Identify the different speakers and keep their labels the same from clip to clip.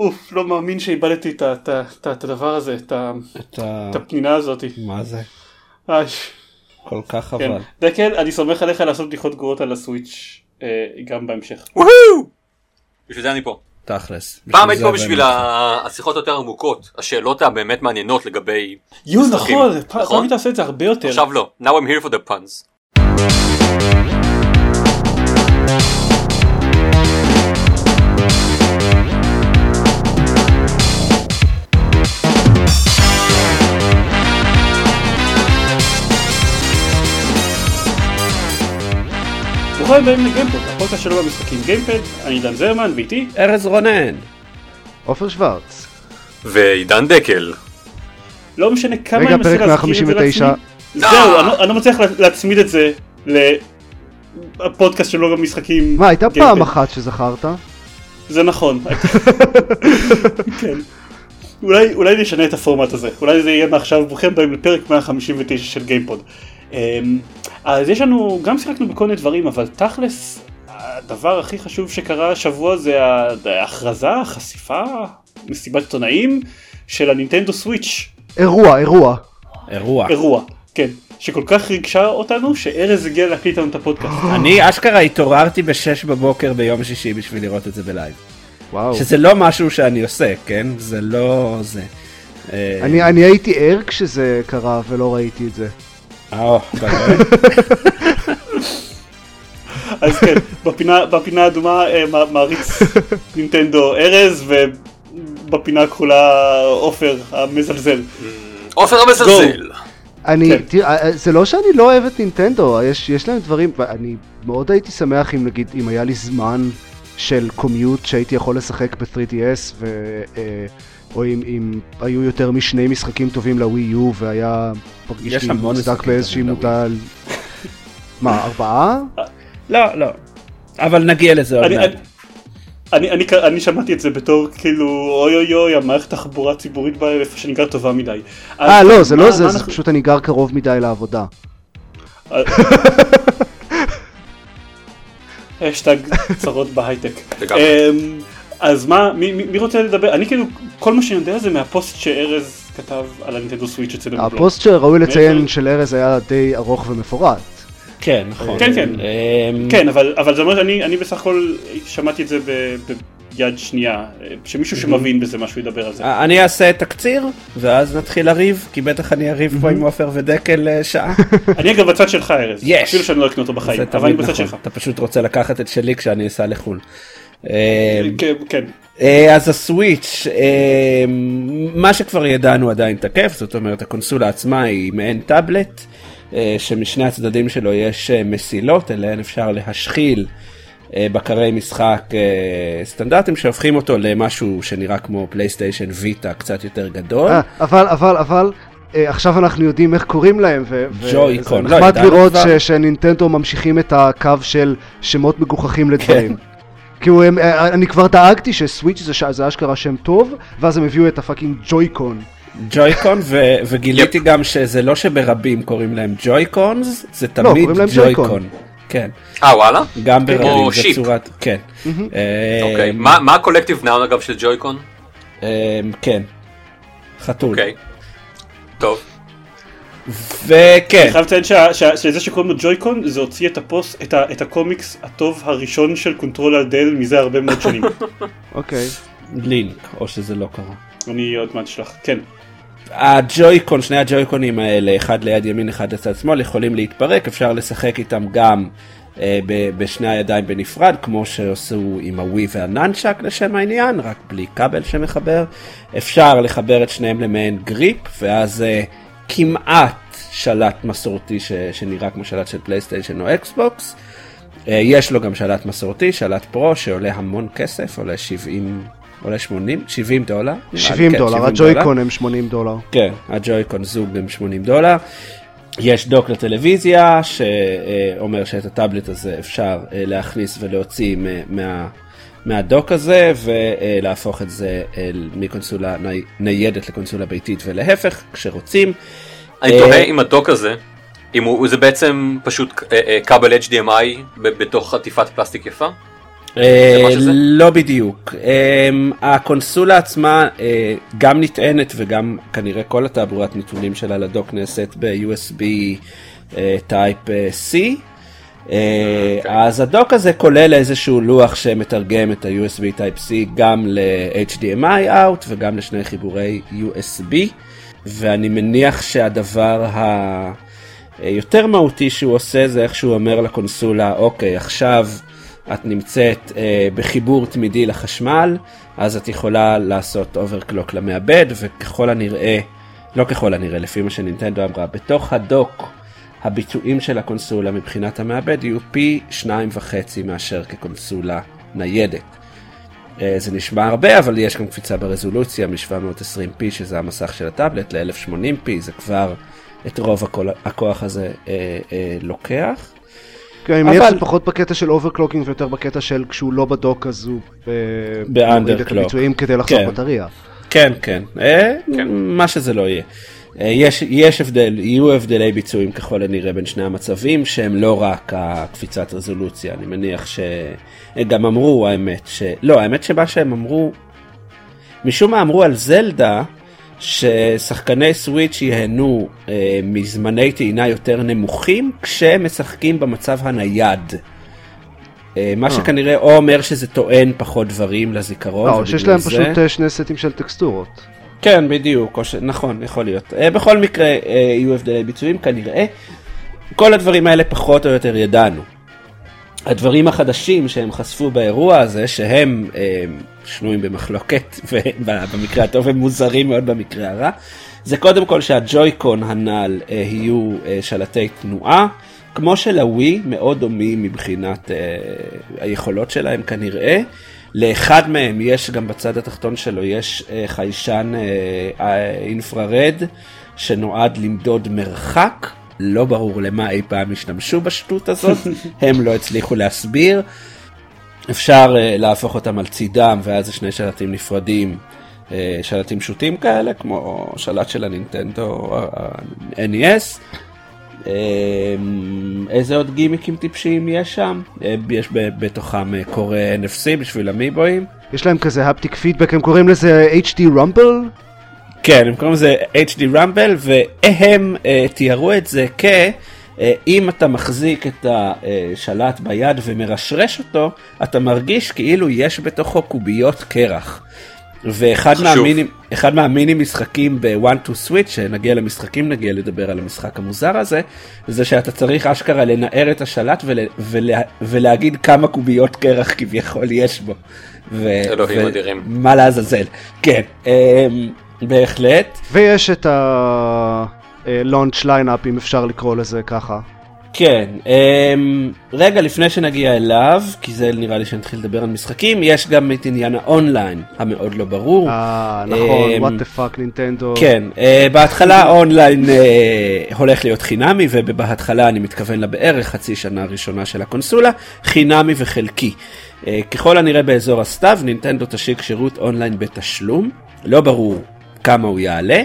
Speaker 1: אוף, לא מאמין שאיבדתי את הדבר הזה, את ה-
Speaker 2: את ה...
Speaker 1: את הפנינה הזאת.
Speaker 2: מה זה? כל כך
Speaker 1: כן.
Speaker 2: חבל.
Speaker 1: דקל, אני סומך עליך לעשות בדיחות גרועות על הסוויץ' אה, גם בהמשך.
Speaker 3: וואו! בשביל זה אני פה.
Speaker 2: תכלס.
Speaker 3: פעם הייתי פה בשביל השיחות היותר עמוקות, השאלות הבאמת מעניינות לגבי...
Speaker 1: יו. נכון, פעם
Speaker 3: נכון?
Speaker 1: היית עושה את זה הרבה יותר.
Speaker 3: עכשיו לא, now I'm here for the puns.
Speaker 1: ברוכים הבאים לגיימפוד, הפודקאסט שלו במשחקים גיימפד, אני דן זרמן ואיתי.
Speaker 2: ארז רונן.
Speaker 4: עופר שוורץ.
Speaker 3: ועידן דקל.
Speaker 1: לא משנה כמה
Speaker 4: רגע,
Speaker 1: אני מנסה להזכיר את זה
Speaker 4: 159.
Speaker 1: לעצמי. זהו, אני לא- אני לא מצליח לה- להצמיד את זה לפודקאסט שלו במשחקים.
Speaker 4: מה, הייתה. פעם אחת שזכרת?
Speaker 1: זה נכון. כן. אולי, אולי נשנה את הפורמט הזה, אולי זה יהיה מעכשיו, ברוכים הבאים לפרק 159 של גיימפוד. אמ, אז יש לנו, גם שיחקנו בכל מיני דברים, אבל תכלס, הדבר הכי חשוב שקרה השבוע זה ההכרזה, החשיפה, מסיבת עיתונאים של הנינטנדו סוויץ',
Speaker 4: אירוע, אירוע.
Speaker 2: אירוע.
Speaker 1: אירוע, כן, שכל כך ריגשה אותנו, שארז הגיע להקליט לנו את הפודקאסט.
Speaker 2: אני אשכרה התעוררתי בשש בבוקר ביום שישי בשביל לראות את זה בלייב.
Speaker 4: וואו.
Speaker 2: שזה לא משהו שאני עושה, כן? זה לא זה. אה,
Speaker 4: אני אני הייתי ער כשזה קרה ולא ראיתי את זה.
Speaker 2: אה, אתה רואה?
Speaker 1: אז כן, בפינה, בפינה האדומה אה, מע- מעריץ נינטנדו ארז, ובפינה הכחולה עופר המזלזל.
Speaker 3: עופר המזלזל.
Speaker 4: אני,
Speaker 1: כן.
Speaker 4: תראה, זה לא שאני לא אוהב את נינטנדו, יש, יש להם דברים, אני מאוד הייתי שמח אם נגיד, אם היה לי זמן של קומיוט שהייתי יכול לשחק ב-3DS, ו, אה, או אם, אם היו יותר משני משחקים טובים לווי יו, והיה מרגיש
Speaker 2: יש
Speaker 4: לי מוצדק באיזושהי
Speaker 2: טובים
Speaker 4: מודע... מה, ארבעה?
Speaker 2: לא, לא. אבל נגיע לזה עוד
Speaker 1: אני,
Speaker 2: מעט.
Speaker 1: אני, אני, אני, אני שמעתי את זה בתור כאילו אוי אוי אוי המערכת תחבורה ציבורית בה איפה שאני גר טובה מדי.
Speaker 4: אה, לא, זה
Speaker 1: מה-
Speaker 4: לא
Speaker 1: מה
Speaker 4: זה, זה
Speaker 1: אנחנו-
Speaker 4: פשוט אני גר קרוב מדי לעבודה.
Speaker 1: השטג צרות בהייטק. אז מה, מי, מי, רוצה לדבר? אני כאילו, כל מה שאני יודע זה מהפוסט שארז כתב על הנינטנדו Switch אצל הבלוג.
Speaker 4: הפוסט שראוי לציין של ארז היה די ארוך ומפורט.
Speaker 2: כן, נכון.
Speaker 1: כן, כן.
Speaker 2: אמ,
Speaker 1: כן, אבל, אבל זה אומר שאני אני בסך הכל שמעתי את זה ב, ביד שנייה, שמישהו שמבין בזה משהו ידבר על זה.
Speaker 2: אה, אני אעשה תקציר, ואז נתחיל לריב, כי בטח אני אריב פה עם עופר ודקל אה, שעה.
Speaker 1: אני אגב בצד שלך ארז,
Speaker 2: יש.
Speaker 1: אפילו שאני לא אקנה אותו בחיים,
Speaker 2: זה
Speaker 1: אבל אני בצד
Speaker 2: נכון.
Speaker 1: שלך.
Speaker 2: אתה פשוט רוצה לקחת את שלי כשאני אסע לחו"ל. אמ,
Speaker 1: כן, כן.
Speaker 2: אה, אז הסוויץ', אה, מה שכבר ידענו עדיין תקף, זאת אומרת הקונסולה עצמה היא מעין טאבלט, אה, שמשני הצדדים שלו יש אה, מסילות, אליהן אפשר להשחיל אה, בקרי משחק אה, סטנדרטיים שהופכים אותו למשהו שנראה כמו פלייסטיישן ויטה קצת יותר גדול.
Speaker 4: אה, אבל, אבל, אבל, אה, עכשיו אנחנו יודעים איך קוראים להם, ו- ו-
Speaker 2: Joy-Con.
Speaker 4: זה
Speaker 2: לא,
Speaker 4: נחמד לראות
Speaker 2: כבר.
Speaker 4: ש- שנינטנדו ממשיכים את הקו של שמות מגוחכים לדברים. כאילו, הם- אה, אני כבר דאגתי ש Switch זה זה אשכרה שם טוב, ואז הם הביאו את ה fucking
Speaker 2: Joy-Con. Joy-Con ו- וגיליתי גם שזה לא שברבים קוראים להם Joy-Cons, זה תמיד
Speaker 4: לא, קוראים להם
Speaker 2: Joy-Con. כן,
Speaker 3: אה וואלה?
Speaker 2: גם ברבים
Speaker 3: כמו
Speaker 2: זה
Speaker 3: sheep.
Speaker 2: צורת, כן. אה,
Speaker 3: אוקיי. מה מה ה collective noun אגב של Joy-Con?
Speaker 2: אה, כן. חתול.
Speaker 3: אוקיי. טוב.
Speaker 2: וכן,
Speaker 1: אני חייב לציין שזה שקוראים לו Joy-Con זה הוציא את הפוסט, את ה- את הקומיקס הטוב הראשון של Control Alt Del מזה הרבה מאוד שנים.
Speaker 4: אוקיי.
Speaker 2: לינק, או שזה לא קרה.
Speaker 1: אני עוד מעט אשלח, כן.
Speaker 2: ה Joy-Con, שני הג'ויקונים האלה, אחד ליד ימין, אחד לצד שמאל, יכולים להתפרק, אפשר לשחק איתם גם אה, ב- בשני הידיים בנפרד, כמו שעשו עם ה Wii וה Nunchuk לשם העניין, רק בלי כבל שמחבר. אפשר לחבר את שניהם למעין grip, ואז אה, כמעט שלט מסורתי ש- שנראה כמו שלט של פלייסטיישן או אקסבוקס. אה, יש לו גם שלט מסורתי, שלט Pro, שעולה המון כסף, עולה 70, עולה 80, 70 דולר. נראה לי,
Speaker 4: 70
Speaker 2: כן,
Speaker 4: דולר, ה Joy-Con הם 80 דולר.
Speaker 2: כן, ה Joy-Con זוג הם 80 דולר. יש דוק לטלוויזיה שאומר שאת הטאבלט הזה אפשר אה, להכניס ולהוציא מה, מהדוק הזה ולהפוך את זה מקונסולה ני- ניידת לקונסולה ביתית ולהפך כשרוצים.
Speaker 3: אני
Speaker 2: אה,
Speaker 3: תוהה אם הדוק הזה, אם הוא זה בעצם פשוט אה, אה, כבל HDMI בתוך חטיפת פלסטיק יפה?
Speaker 2: לא בדיוק. הקונסולה עצמה גם נטענת וגם כנראה כל התעבורת נתונים שלה לדוק נעשית ב- USB Type C. אה, אז הדוק הזה כולל איזשהו לוח שמתרגם את ה- USB Type C גם ל-HDMI out וגם לשני חיבורי USB. ואני מניח שהדבר היותר מהותי שהוא עושה זה איך שהוא אומר לקונסולה, אוקיי, עכשיו את נמצאת אה, בחיבור תמידי לחשמל, אז את יכולה לעשות overclock למעבד, וככל הנראה, לא ככל הנראה, לפי מה שנינטנדו אמרה, בתוך הדוק, הביצועים של הקונסולה מבחינת המעבד יהיו פי שניים וחצי מאשר כקונסולה ניידת. אה, זה נשמע הרבה, אבל יש גם קפיצה ברזולוציה מ-720p, שזה המסך של הטאבלט, ל-1080p, זה כבר את רוב הכוח הזה אה, אה, לוקח.
Speaker 4: כן, אני מניח
Speaker 2: אבל-
Speaker 4: שזה פחות בקטע של overclocking ויותר בקטע של כשהוא לא בדוק אז הוא אה, מוריד את. הביצועים כדי לחסוך
Speaker 2: כן.
Speaker 4: בטריה.
Speaker 2: כן, כן, אה, מה שזה לא יהיה. אה, יש, יש הבדל, יהיו הבדלי ביצועים ככל הנראה בין שני המצבים שהם לא רק הקפיצת רזולוציה, אני מניח שהם גם אמרו האמת, ש... לא, האמת שמה שהם אמרו, משום מה אמרו על זלדה, ששחקני סוויץ' ייהנו אה, מזמני טעינה יותר נמוכים כשהם משחקים במצב הנייד. אה, מה
Speaker 4: אה.
Speaker 2: שכנראה או אומר שזה טוען פחות דברים לזיכרון.
Speaker 4: לא, או שיש להם
Speaker 2: זה-
Speaker 4: פשוט אה, שני סטים של טקסטורות.
Speaker 2: כן, בדיוק, ש... נכון, יכול להיות. אה, בכל מקרה, אה, יהיו הבדלי ביצועים כנראה. כל הדברים האלה פחות או יותר ידענו. הדברים החדשים שהם חשפו באירוע הזה, שהם אה, שנויים במחלוקת, ובמקרה הטוב הם מוזרים מאוד במקרה הרע, זה קודם כל שהג'ויקון הנ"ל אה, יהיו אה, שלטי תנועה, כמו שלווי, מאוד דומים מבחינת אה, היכולות שלהם כנראה. לאחד מהם יש גם בצד התחתון שלו, יש אה, חיישן אה, אה, אינפרארד שנועד למדוד מרחק. לא ברור למה אי פעם השתמשו בשטות הזאת, הם לא הצליחו להסביר. אפשר uh, להפוך אותם על צידם ואז זה שני שלטים נפרדים, uh, שלטים פשוטים כאלה, כמו שלט של הנינטנדו ה-NES. איזה עוד גימיקים טיפשיים יש שם? Uh, יש בתוכם uh, קורא NFC בשביל המיבואים.
Speaker 4: יש להם כזה הפטיק פידבק, הם קוראים לזה HD רמבל?
Speaker 2: כן, הם קוראים לזה HD רמבל, והם uh, תיארו את זה כ... אם אתה מחזיק את השלט ביד ומרשרש אותו, אתה מרגיש כאילו יש בתוכו קוביות קרח. ואחד. מהמיני, אחד מהמיני משחקים ב-one to switch, שנגיע למשחקים, נגיע לדבר על המשחק המוזר הזה, זה שאתה צריך אשכרה לנער את השלט ול, ולה, ולהגיד כמה קוביות קרח כביכול יש בו. ו,
Speaker 3: אלוהים אדירים.
Speaker 2: מה לעזאזל. כן, אמ, בהחלט.
Speaker 4: ויש את ה-launch lineup אם אפשר לקרוא לזה ככה.
Speaker 2: כן, אמ, רגע לפני שנגיע אליו, כי זה נראה לי שנתחיל לדבר על משחקים, יש גם את עניין האונליין המאוד לא ברור.
Speaker 4: אה, נכון,
Speaker 2: אמ,
Speaker 4: what the fuck נינטנדו.
Speaker 2: כן, אה, בהתחלה האונליין אה, הולך להיות חינמי, ובהתחלה אני מתכוון לבערך חצי שנה הראשונה של הקונסולה, חינמי וחלקי. אה, ככל הנראה באזור הסתיו, נינטנדו תשיק שירות אונליין בתשלום, לא ברור כמה הוא יעלה,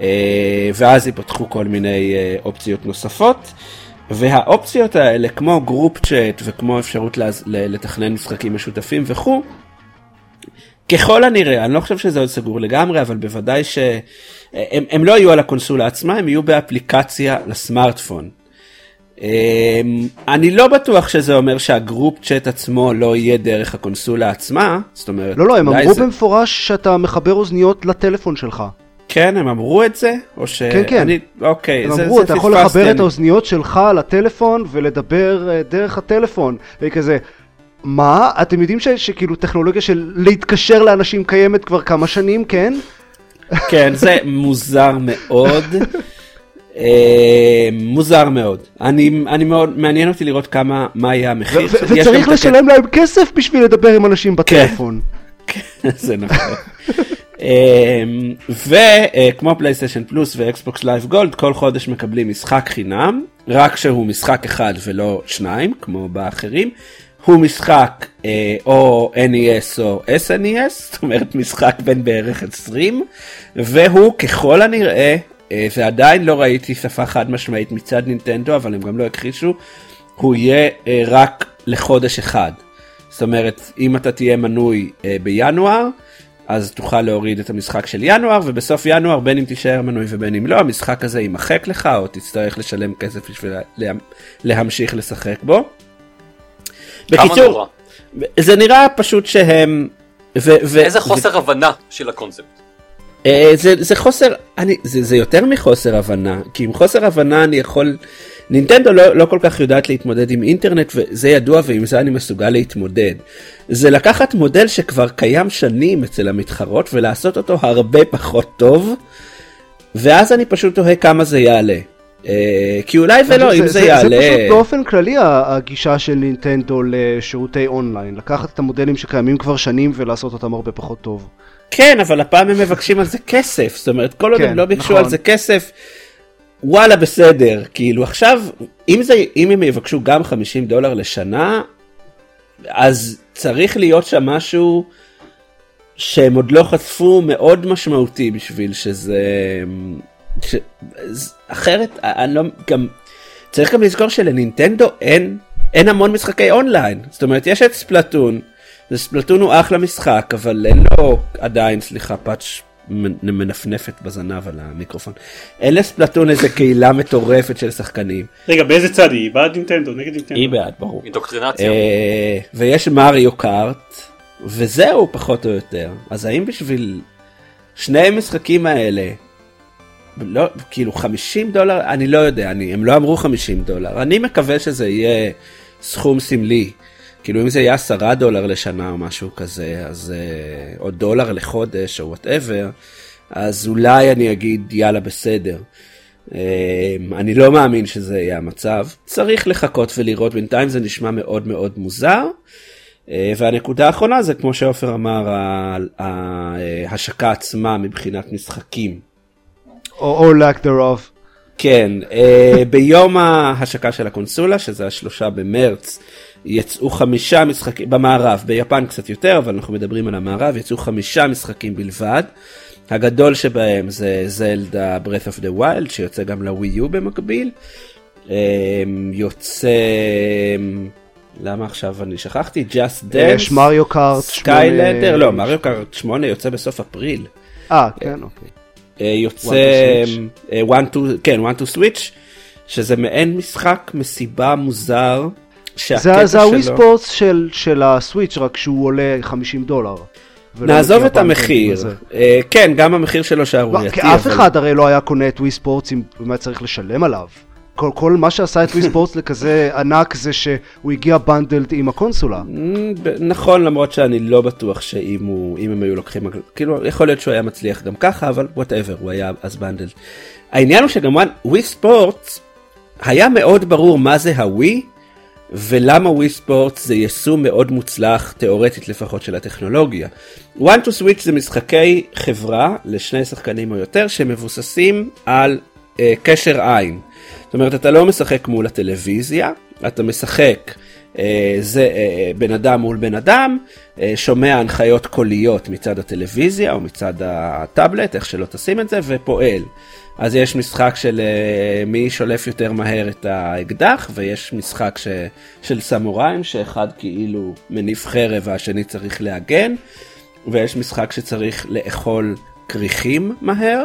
Speaker 2: אה, ואז ייפתחו כל מיני אופציות נוספות. והאופציות האלה, כמו group chat וכמו אפשרות להז- ל- לתכנן משחקים משותפים וכו', ככל הנראה, אני לא חושב שזה עוד סגור לגמרי, אבל בוודאי שהם הם לא יהיו על הקונסולה עצמה, הם יהיו באפליקציה לסמארטפון. אמ, אני לא בטוח שזה אומר שהגרופ צ'אט עצמו לא יהיה דרך הקונסולה עצמה, זאת אומרת,
Speaker 4: לא, לא, הם אמרו
Speaker 2: זה-
Speaker 4: במפורש שאתה מחבר אוזניות לטלפון שלך.
Speaker 2: כן, הם אמרו את זה? או ש...
Speaker 4: כן, כן.
Speaker 2: אני... אוקיי,
Speaker 4: הם
Speaker 2: זה,
Speaker 4: אמרו,
Speaker 2: זה
Speaker 4: אתה יכול לחבר את האוזניות שלך לטלפון ולדבר אה, דרך הטלפון. וכזה, מה? אתם יודעים ש- שכאילו טכנולוגיה של להתקשר לאנשים קיימת כבר כמה שנים, כן?
Speaker 2: כן, זה מוזר מאוד. אה, מוזר מאוד. אני, אני מאוד, מעניין אותי לראות כמה, מה יהיה המחיר.
Speaker 4: ו- וצריך לשלם להם כסף בשביל לדבר עם אנשים בטלפון.
Speaker 2: זה נכון. אמ, וכמו פלייסטיישן פלוס ואקסבוקס לייב גולד כל חודש מקבלים משחק חינם רק שהוא משחק אחד ולא שניים כמו באחרים. הוא משחק אה, או NES או SNES זאת אומרת משחק בין בערך 20 והוא ככל הנראה אה, ועדיין לא ראיתי שפה חד משמעית מצד נינטנדו אבל הם גם לא הכחישו הוא יהיה אה, רק לחודש אחד. זאת אומרת, אם אתה תהיה מנוי בינואר, אז תוכל להוריד את המשחק של ינואר, ובסוף ינואר, בין אם תישאר מנוי ובין אם לא, המשחק הזה יימחק לך, או תצטרך לשלם כסף בשביל לה, להמשיך לשחק בו. בקיצור,
Speaker 3: נורא.
Speaker 2: זה נראה פשוט שהם... ו, ו,
Speaker 3: איזה חוסר הבנה של הקונספט.
Speaker 2: אה, זה, זה חוסר, אני, זה, זה יותר מחוסר הבנה, כי עם חוסר הבנה אני יכול, נינטנדו לא, לא כל כך יודעת להתמודד עם אינטרנט וזה ידוע ועם זה אני מסוגל להתמודד. זה לקחת מודל שכבר קיים שנים אצל המתחרות ולעשות אותו הרבה פחות טוב, ואז אני פשוט תוהה כמה זה יעלה. אה, כי אולי ולא, אם זה, יעלה...
Speaker 4: זה פשוט באופן כללי הגישה של נינטנדו לשירותי אונליין, לקחת את המודלים שקיימים כבר שנים ולעשות אותם הרבה פחות טוב.
Speaker 2: כן, אבל הפעם הם מבקשים על זה כסף, זאת אומרת, כל עוד
Speaker 4: כן,
Speaker 2: הם לא ביקשו
Speaker 4: נכון.
Speaker 2: על זה כסף, וואלה בסדר, כאילו עכשיו, אם, זה, אם הם יבקשו גם 50 דולר לשנה, אז צריך להיות שם משהו שהם עוד לא חשפו מאוד משמעותי בשביל שזה... ש... אחרת, אני לא... גם... צריך גם לזכור שלנינטנדו אין, אין המון משחקי אונליין. זאת אומרת, יש את ספלטון, וספלטון הוא אחלה משחק, אבל אין לו עדיין, סליחה, פאץ' מנפנפת בזנב על המיקרופון. אין לספלטון איזה קהילה מטורפת של שחקנים.
Speaker 1: רגע, באיזה צד היא? היא בעד נינטנדו, נגד נינטנדו.
Speaker 2: היא בעד, ברור.
Speaker 3: אינדוקטרינציה.
Speaker 2: אה, ויש מריו קארט, וזהו פחות או יותר. אז האם בשביל שני המשחקים האלה, לא, כאילו 50 דולר, אני לא יודע, אני, הם לא אמרו 50 דולר. אני מקווה שזה יהיה סכום סמלי. כאילו אם זה יהיה 10 דולר לשנה או משהו כזה, אז אה, או דולר לחודש או whatever, אז אולי אני אגיד יאללה בסדר. אה, אני לא מאמין שזה יהיה המצב, צריך לחכות ולראות, בינתיים זה נשמע מאוד מאוד מוזר. אה, והנקודה האחרונה זה כמו שעופר אמר, ה- ה- ההשקה עצמה מבחינת משחקים.
Speaker 4: או, או lack thereof.
Speaker 2: כן, אה, ביום ההשקה של הקונסולה, שזה השלושה במרץ, יצאו חמישה משחקים, במערב, ביפן קצת יותר, אבל אנחנו מדברים על המערב, יצאו חמישה משחקים בלבד. הגדול שבהם זה זלדה Breath of the Wild, שיוצא גם לווי יו במקביל. אה, יוצא... למה עכשיו אני שכחתי?
Speaker 4: יש Just
Speaker 2: Dance,
Speaker 4: מריו קארט.
Speaker 2: Skylander,
Speaker 4: שמונה-
Speaker 2: לא, מריו קארט 8 יוצא בסוף אפריל.
Speaker 4: אה, כן, אוקיי.
Speaker 2: אה, יוצא,
Speaker 4: One Two
Speaker 2: אה, One Two, כן, One Two Switch, שזה מעין משחק מסיבה מוזר, שהקטע
Speaker 4: זה זה ה
Speaker 2: Wii
Speaker 4: Sports של- של הסוויץ' רק שהוא עולה 50 דולר.
Speaker 2: נעזוב את המחיר. אה, כן, גם המחיר שלו שערורייתי,
Speaker 4: כי אף אחד הרי לא היה קונה את Wii Sports אם הוא היה צריך לשלם עליו. כל, כל מה שעשה את Wii Sports לכזה ענק זה שהוא הגיע bundled עם הקונסולה.
Speaker 2: נכון למרות שאני לא בטוח שאם הוא אם הם היו לוקחים כאילו יכול להיות שהוא היה מצליח גם ככה אבל whatever הוא היה אז bundle. העניין הוא שגם Wii Sport היה מאוד ברור מה זה ה Wii ולמה Wii Sport זה יישום מאוד מוצלח תאורטית לפחות של הטכנולוגיה. one to switch זה משחקי חברה לשני שחקנים או יותר שמבוססים על uh, קשר עין. זאת אומרת אתה לא משחק מול הטלוויזיה אתה משחק אה, זה אה, בן אדם מול בן אדם, אה, שומע הנחיות קוליות מצד הטלוויזיה או מצד הטאבלט, איך שלא תשים את זה, ופועל. אז יש משחק של אה, מי שולף יותר מהר את האקדח, ויש משחק ש, של סמוראים, שאחד כאילו מניף חרב והשני צריך להגן, ויש משחק שצריך לאכול כריכים מהר,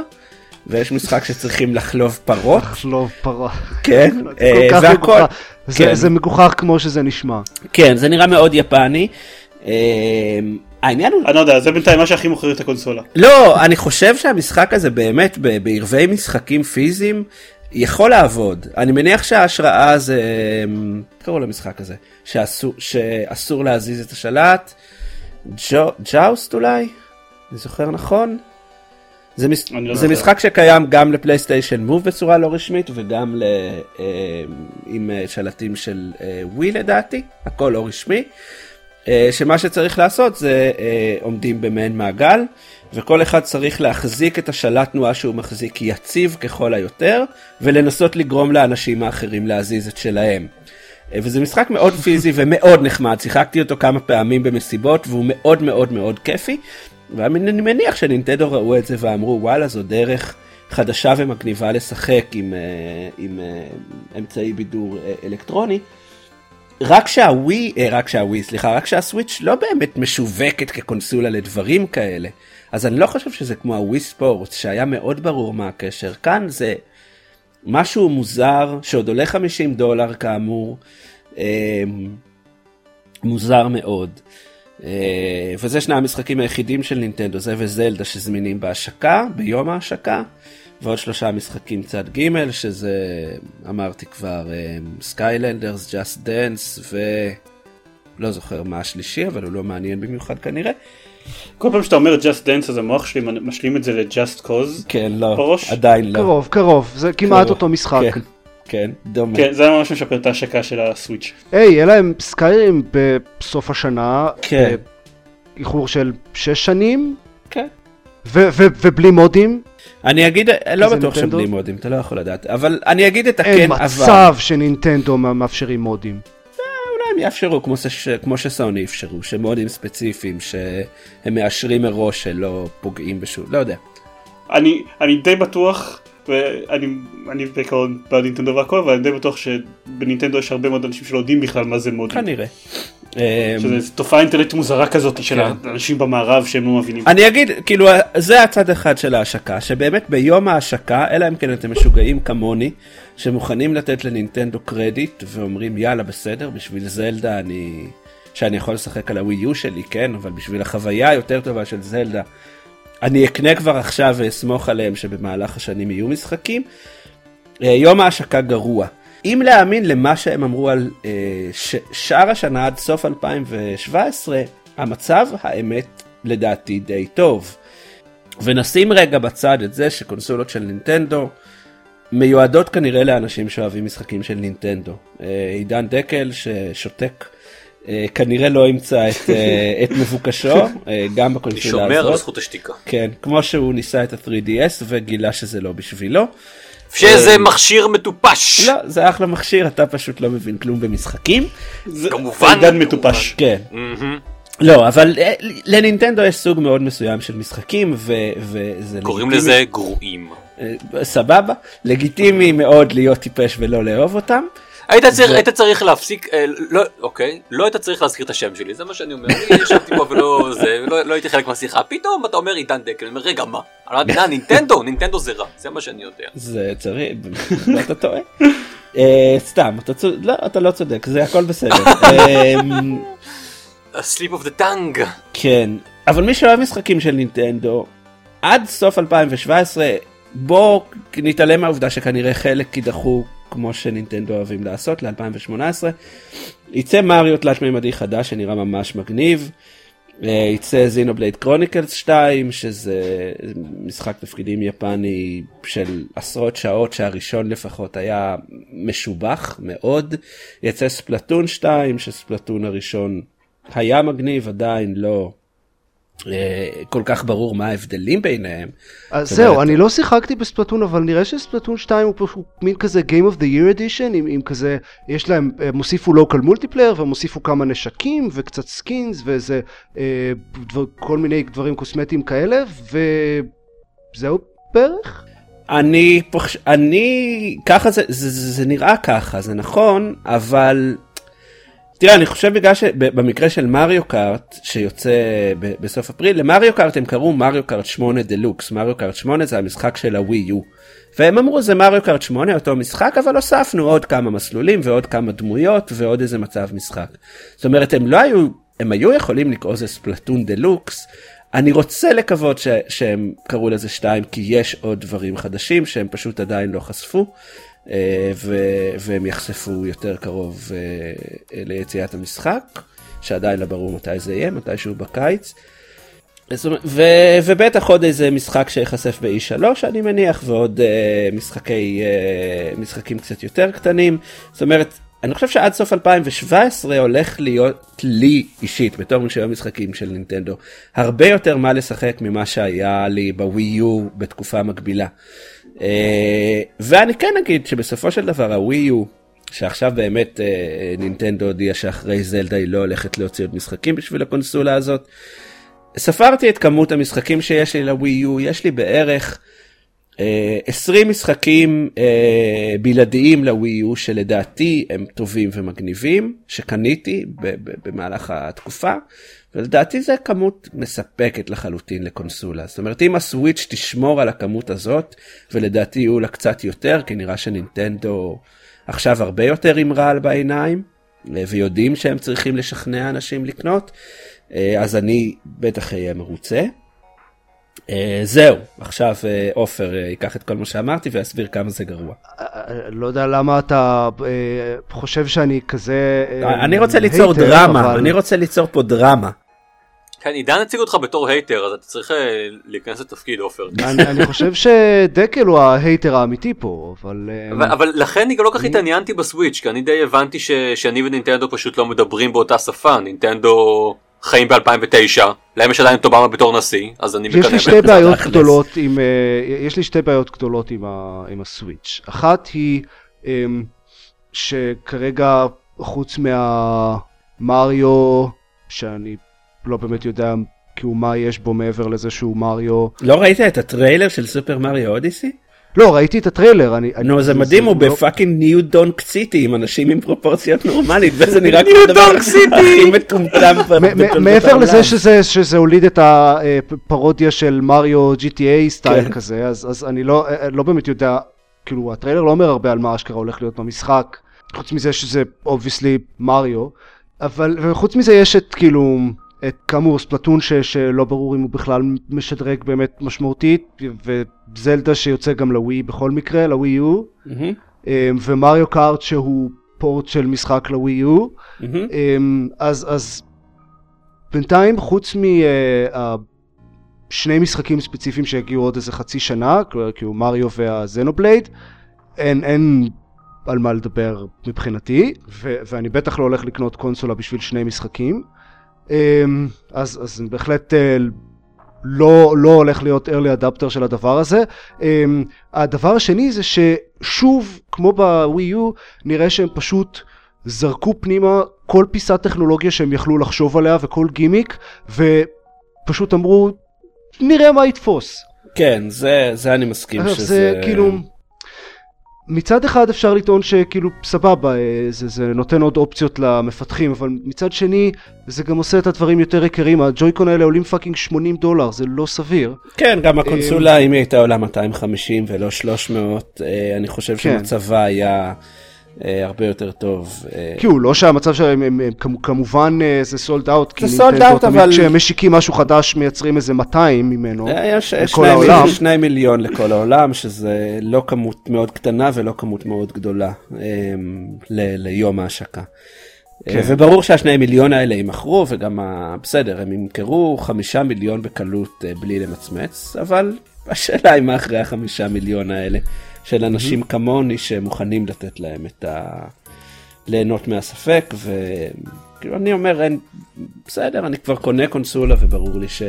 Speaker 2: ויש משחק שצריכים לחלוב פרות.
Speaker 4: לחלוב פרה.
Speaker 2: כן, אה, והכל-.
Speaker 4: זה-
Speaker 2: כן.
Speaker 4: זה מגוחך כמו שזה נשמע.
Speaker 2: כן, זה נראה מאוד יפני. העניין הוא,
Speaker 1: אני לא יודע, זה בינתיים מה שהכי מוכר את הקונסולה.
Speaker 2: לא, אני חושב שהמשחק הזה באמת בערבי משחקים פיזיים יכול לעבוד. אני מניח שההשראה זה, אמ, איך קראו למשחק הזה? שאסור, שאסור להזיז את השלט? ג'ו, ג'אוסט אולי? אני זוכר נכון? זה.
Speaker 1: אני לא
Speaker 2: זה. משחק שקיים גם לפלייסטיישן מוב בצורה לא רשמית וגם ל... אה, עם אה, שלטים של אה, ווי לדעתי, הכל לא רשמי. אה, שמה שצריך לעשות זה אה, עומדים במעין מעגל וכל אחד צריך להחזיק את השלט תנועה שהוא מחזיק יציב ככל היותר ולנסות לגרום לאנשים האחרים להזיז את שלהם. אה, וזה משחק מאוד פיזי ומאוד נחמד, שיחקתי אותו כמה פעמים במסיבות והוא מאוד מאוד מאוד כיפי. ואני מניח שנינטדו ראו את זה ואמרו וואלה זו דרך חדשה ומגניבה לשחק עם, עם אה, אמצעי בידור אלקטרוני. רק שהווי, אה, רק שהווי, סליחה, רק שהסוויץ' לא באמת משווקת כקונסולה לדברים כאלה. אז אני לא חושב שזה כמו ה Wii Sport, שהיה מאוד ברור מה הקשר. כאן זה משהו מוזר, שעוד עולה 50 דולר כאמור, אה, מוזר מאוד. אה, וזה שני המשחקים היחידים של נינטנדו, זה וזלדה שזמינים בהשקה, ביום ההשקה. ועוד שלושה משחקים צד ג' שזה אמרתי כבר Skylanders, Just Dance ולא זוכר מה השלישי אבל הוא לא מעניין במיוחד כנראה.
Speaker 1: כל פעם שאתה אומר Just Dance אז המוח שלי משלים את זה ל-Just Cause.
Speaker 2: כן, לא,
Speaker 1: בראש?
Speaker 2: עדיין לא.
Speaker 4: קרוב, קרוב, זה כמעט
Speaker 2: קרוב.
Speaker 4: אותו משחק.
Speaker 2: כן, כן, דומה.
Speaker 1: כן, זה ממש משפר את ההשקה של הסוויץ'.
Speaker 4: היי, יהיה להם סקיירים בסוף השנה,
Speaker 2: כן.
Speaker 4: באיחור של 6 שנים,
Speaker 2: כן.
Speaker 4: ובלי מודים,
Speaker 2: אני אגיד, לא בטוח
Speaker 4: נינטנדו?
Speaker 2: שבלי מודים, אתה לא יכול לדעת, אבל אני אגיד את הכן
Speaker 4: אין
Speaker 2: אבל.
Speaker 4: מצב שנינטנדו מאפשרים מודים.
Speaker 2: אולי הם יאפשרו כמו, ש... כמו שסוני אפשרו, שמודים ספציפיים שהם מאשרים מראש שלא פוגעים בשום, לא יודע.
Speaker 1: אני, אני די בטוח, ואני אני בעיקרון בעד נינטנדו והכל, אבל אני די בטוח שבנינטנדו יש הרבה מאוד אנשים שלא יודעים בכלל מה זה מודים.
Speaker 2: כנראה.
Speaker 1: שזה תופעה אינטרנט מוזרה כזאת של
Speaker 2: כן.
Speaker 1: אנשים במערב שהם לא מבינים.
Speaker 2: אני אגיד, כאילו, זה הצד אחד של ההשקה, שבאמת ביום ההשקה, אלא אם כן אתם משוגעים כמוני, שמוכנים לתת לנינטנדו קרדיט, ואומרים יאללה בסדר, בשביל זלדה אני... שאני יכול לשחק על הווי יו שלי, כן, אבל בשביל החוויה היותר טובה של זלדה, אני אקנה כבר עכשיו ואסמוך עליהם שבמהלך השנים יהיו משחקים. אה, יום ההשקה גרוע. אם להאמין למה שהם אמרו על אה, ש- שאר השנה עד סוף 2017, המצב, האמת, לדעתי די טוב. ונשים רגע בצד את זה שקונסולות של נינטנדו מיועדות כנראה לאנשים שאוהבים משחקים של נינטנדו. אה, עידן דקל ששותק. אה, כנראה לא ימצא את, אה, את מבוקשו, אה, גם בקונסולה הזאת.
Speaker 3: שומר על זכות השתיקה.
Speaker 2: כן, כמו שהוא ניסה את ה-3DS וגילה שזה לא בשבילו.
Speaker 3: שזה מכשיר מטופש.
Speaker 2: לא, זה אחלה מכשיר, אתה פשוט לא מבין כלום במשחקים.
Speaker 1: זה
Speaker 3: כמובן,
Speaker 1: עידן. מטופש.
Speaker 2: כן. לא, אבל לנינטנדו יש סוג מאוד מסוים של משחקים, וזה
Speaker 3: קוראים. לזה גרועים.
Speaker 2: סבבה, לגיטימי מאוד להיות טיפש ולא לאהוב אותם.
Speaker 3: היית צריך, היית צריך להפסיק, אה, לא, אוקיי, לא היית צריך להזכיר את השם שלי, זה מה שאני אומר, אני ישבתי פה ולא, זה, לא, לא הייתי חלק מהשיחה, פתאום אתה אומר עידן דקל, אני אומר רגע מה, אמרתי, "אה, נינטנדו, נינטנדו זה רע, זה מה שאני יודע.
Speaker 2: זה צריך, אתה טועה. אה, סתם, אתה לא, אתה לא צודק, זה הכל בסדר.
Speaker 3: sleep of the tongue.
Speaker 2: כן, אבל מי שאוהב משחקים של נינטנדו, עד סוף 2017, בוא נתעלם מהעובדה שכנראה חלק יידחו כמו שנינטנדו אוהבים לעשות ל-2018. יצא מריו תלת מימדי חדש שנראה ממש מגניב. אה, יצא זינובלייד קרוניקלס 2 שזה משחק תפקידים יפני של עשרות שעות שהראשון לפחות היה משובח מאוד. יצא Splatoon 2 ש Splatoon הראשון היה מגניב עדיין לא כל כך ברור מה ההבדלים ביניהם.
Speaker 4: אז
Speaker 2: זאת
Speaker 4: זהו,
Speaker 2: אומרת-
Speaker 4: אני לא שיחקתי ב Splatoon, אבל נראה ש Splatoon 2 הוא פשוט מין כזה Game of the Year Edition, עם, עם כזה, יש להם, הם הוסיפו local multiplayer, והם הוסיפו כמה נשקים, וקצת skins, ואיזה, אה, דבר, כל מיני דברים קוסמטיים כאלה, וזהו בערך?
Speaker 2: אני פוחש... אני ככה זה, זה, זה, זה נראה ככה זה נכון אבל תראה אני חושב בגלל שבמקרה של מריו קארט שיוצא ב- בסוף אפריל למריו קארט הם קראו מריו קארט 8 דלוקס מריו קארט 8 זה המשחק של הווי יו. והם אמרו זה מריו קארט 8 אותו משחק אבל הוספנו עוד כמה מסלולים ועוד כמה דמויות ועוד איזה מצב משחק. זאת אומרת הם לא היו הם היו יכולים לקרוא לזה Splatoon Deluxe. אני רוצה לקוות ש, שהם קראו לזה שתיים כי יש עוד דברים חדשים שהם פשוט עדיין לא חשפו ו, והם יחשפו יותר קרוב אה, ליציאת המשחק שעדיין לא ברור מתי זה יהיה מתישהו בקיץ. ו, ובטח עוד איזה משחק שיחשף ב-E3 אני מניח ועוד uh, משחקי uh, משחקים קצת יותר קטנים זאת אומרת אני חושב שעד סוף 2017 הולך להיות לי אישית בתור מי שאוהב משחקים של נינטנדו הרבה יותר מה לשחק ממה שהיה לי בווי יו בתקופה מקבילה. Uh, ואני כן אגיד שבסופו של דבר הווי יו שעכשיו באמת uh, נינטנדו הודיעה שאחרי זלדה היא לא הולכת להוציא עוד משחקים בשביל הקונסולה הזאת. ספרתי את כמות המשחקים שיש לי לווי יו יש לי בערך אה, 20 משחקים אה, בלעדיים לווי יו שלדעתי הם טובים ומגניבים, שקניתי במהלך התקופה, ולדעתי זה כמות מספקת לחלוטין לקונסולה. זאת אומרת אם הסוויץ' תשמור על הכמות הזאת, ולדעתי יהיו לה קצת יותר, כי נראה שנינטנדו עכשיו הרבה יותר עם רעל בעיניים, ויודעים שהם צריכים לשכנע אנשים לקנות, אה, אז אני בטח אהיה מרוצה. אה, זהו, עכשיו אה, עופר אה, ייקח את כל מה שאמרתי ויסביר כמה זה גרוע.
Speaker 4: לא יודע למה אתה חושב שאני כזה...
Speaker 2: אני רוצה ליצור דרמה,
Speaker 4: אבל-
Speaker 2: אני רוצה ליצור פה דרמה.
Speaker 3: כן, עידן הציג אותך בתור hater, אז אתה צריך להיכנס לתפקיד עופר.
Speaker 4: אני אני חושב שדקל הוא ה hater האמיתי פה, אבל...
Speaker 3: אבל, לכן אני גם לא כל כך התעניינתי ב Switch, כי אני די הבנתי שאני ונינטנדו פשוט לא מדברים באותה שפה, נינטנדו חיים ב-2009, להם יש עדיין את אובמה בתור נשיא, אז אני
Speaker 4: יש
Speaker 3: מקווה...
Speaker 4: לי שתי בעיות
Speaker 2: תכלס.
Speaker 4: גדולות עם, אה, יש לי שתי בעיות גדולות עם, ה, עם ה Switch. אחת היא אמ, שכרגע חוץ מהמריו, שאני לא באמת יודע כאילו מה יש בו מעבר לזה שהוא מריו.
Speaker 2: לא ראית את הטריילר של Super Mario Odyssey?
Speaker 4: לא, ראיתי את הטריילר. אני,
Speaker 2: נו זה מדהים הוא
Speaker 4: לא-
Speaker 2: ב fucking New Donk City עם אנשים עם פרופורציות נורמלית וזה נראה כמו הדבר! הכי מטומטם
Speaker 4: מעבר. לזה שזה, הוליד את הפרודיה של מריו GTA style
Speaker 2: כן.
Speaker 4: כזה, אז, אני לא, לא באמת יודע, כאילו הטריילר לא אומר הרבה על מה אשכרה הולך להיות במשחק, חוץ מזה שזה obviously מריו, אבל וחוץ מזה יש את כאילו, את כאמור Splatoon ש, שלא ברור אם הוא בכלל משדרג באמת משמעותית, וזלדה שיוצא גם לווי בכל מקרה, לווי יו, אמ, ו Mario Kart שהוא port של משחק לווי יו. אמ, אז אז בינתיים חוץ משני משחקים ספציפיים שיגיעו עוד איזה חצי שנה, כאילו מריו והזנובלייד, אין, אין על מה לדבר מבחינתי, ו- ואני בטח לא הולך לקנות קונסולה בשביל שני משחקים. אמ, אז, אז בהחלט אה, לא, לא הולך להיות early adapter של הדבר הזה. אמ, הדבר השני זה ששוב, כמו בווי יו, נראה שהם פשוט זרקו פנימה כל פיסת טכנולוגיה שהם יכלו לחשוב עליה וכל גימיק, ופשוט אמרו, נראה מה יתפוס.
Speaker 2: כן זה זה אני מסכים שזה
Speaker 4: זה כאילו... מצד אחד אפשר לטעון שכאילו סבבה אה, זה, זה נותן עוד אופציות למפתחים אבל מצד שני זה גם עושה את הדברים יותר יקרים ה Joy-Con האלה עולים fucking 80 דולר זה לא סביר
Speaker 2: כן גם
Speaker 4: אמ,
Speaker 2: הקונסולה אם היא הייתה עולה 250 ולא 300 אה, אני חושב
Speaker 4: כן.
Speaker 2: שמצבה היה אה, הרבה יותר טוב. אה,
Speaker 4: כאילו לא שהמצב שלהם הם, הם, כמו- כמובן אה, זה סולד אאוט כי
Speaker 2: זה sold
Speaker 4: נינטנדו
Speaker 2: out,
Speaker 4: תמיד
Speaker 2: אבל-
Speaker 4: כשהם משיקים משהו חדש מייצרים איזה 200 ממנו
Speaker 2: אה, יש יש
Speaker 4: לכל
Speaker 2: שני
Speaker 4: העולם.
Speaker 2: מיליון- שני מיליון לכל העולם שזה לא כמות מאוד קטנה ולא כמות מאוד גדולה אה, ל- ליום ההשקה. אה,
Speaker 4: כן.
Speaker 2: וברור שהשני מיליון האלה יימכרו וגם ה- בסדר הם ימכרו חמישה מיליון בקלות אה, בלי למצמץ אבל השאלה היא מה אחרי החמישה מיליון האלה של אנשים כמוני שמוכנים לתת להם את ה... ליהנות מהספק וכאילו אני אומר אין בסדר אני כבר קונה קונסולה וברור לי ש...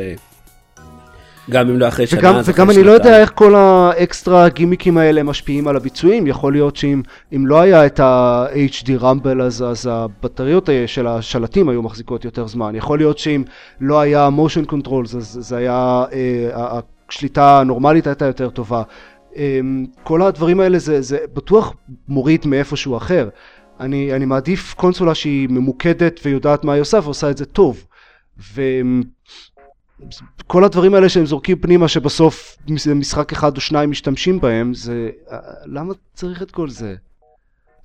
Speaker 2: גם אם לא אחרי שנה
Speaker 4: וגם,
Speaker 2: אז
Speaker 4: וגם
Speaker 2: אחרי
Speaker 4: אני לא יודע
Speaker 2: שנתיים.
Speaker 4: איך כל האקסטרה גימיקים האלה משפיעים על הביצועים, יכול להיות שאם אם לא היה את ה-HD רמבל אז, אז הבטריות של השלטים היו מחזיקות יותר זמן, יכול להיות שאם לא היה motion controls אז זה היה, אה, השליטה הנורמלית הייתה יותר טובה. אה, כל הדברים האלה זה, זה בטוח מוריד מאיפשהו אחר. אני, אני מעדיף קונסולה שהיא ממוקדת ויודעת מה היא עושה ועושה את זה טוב. ו... כל הדברים האלה שהם זורקים פנימה שבסוף משחק אחד או שניים משתמשים בהם זה אה, למה צריך את כל זה?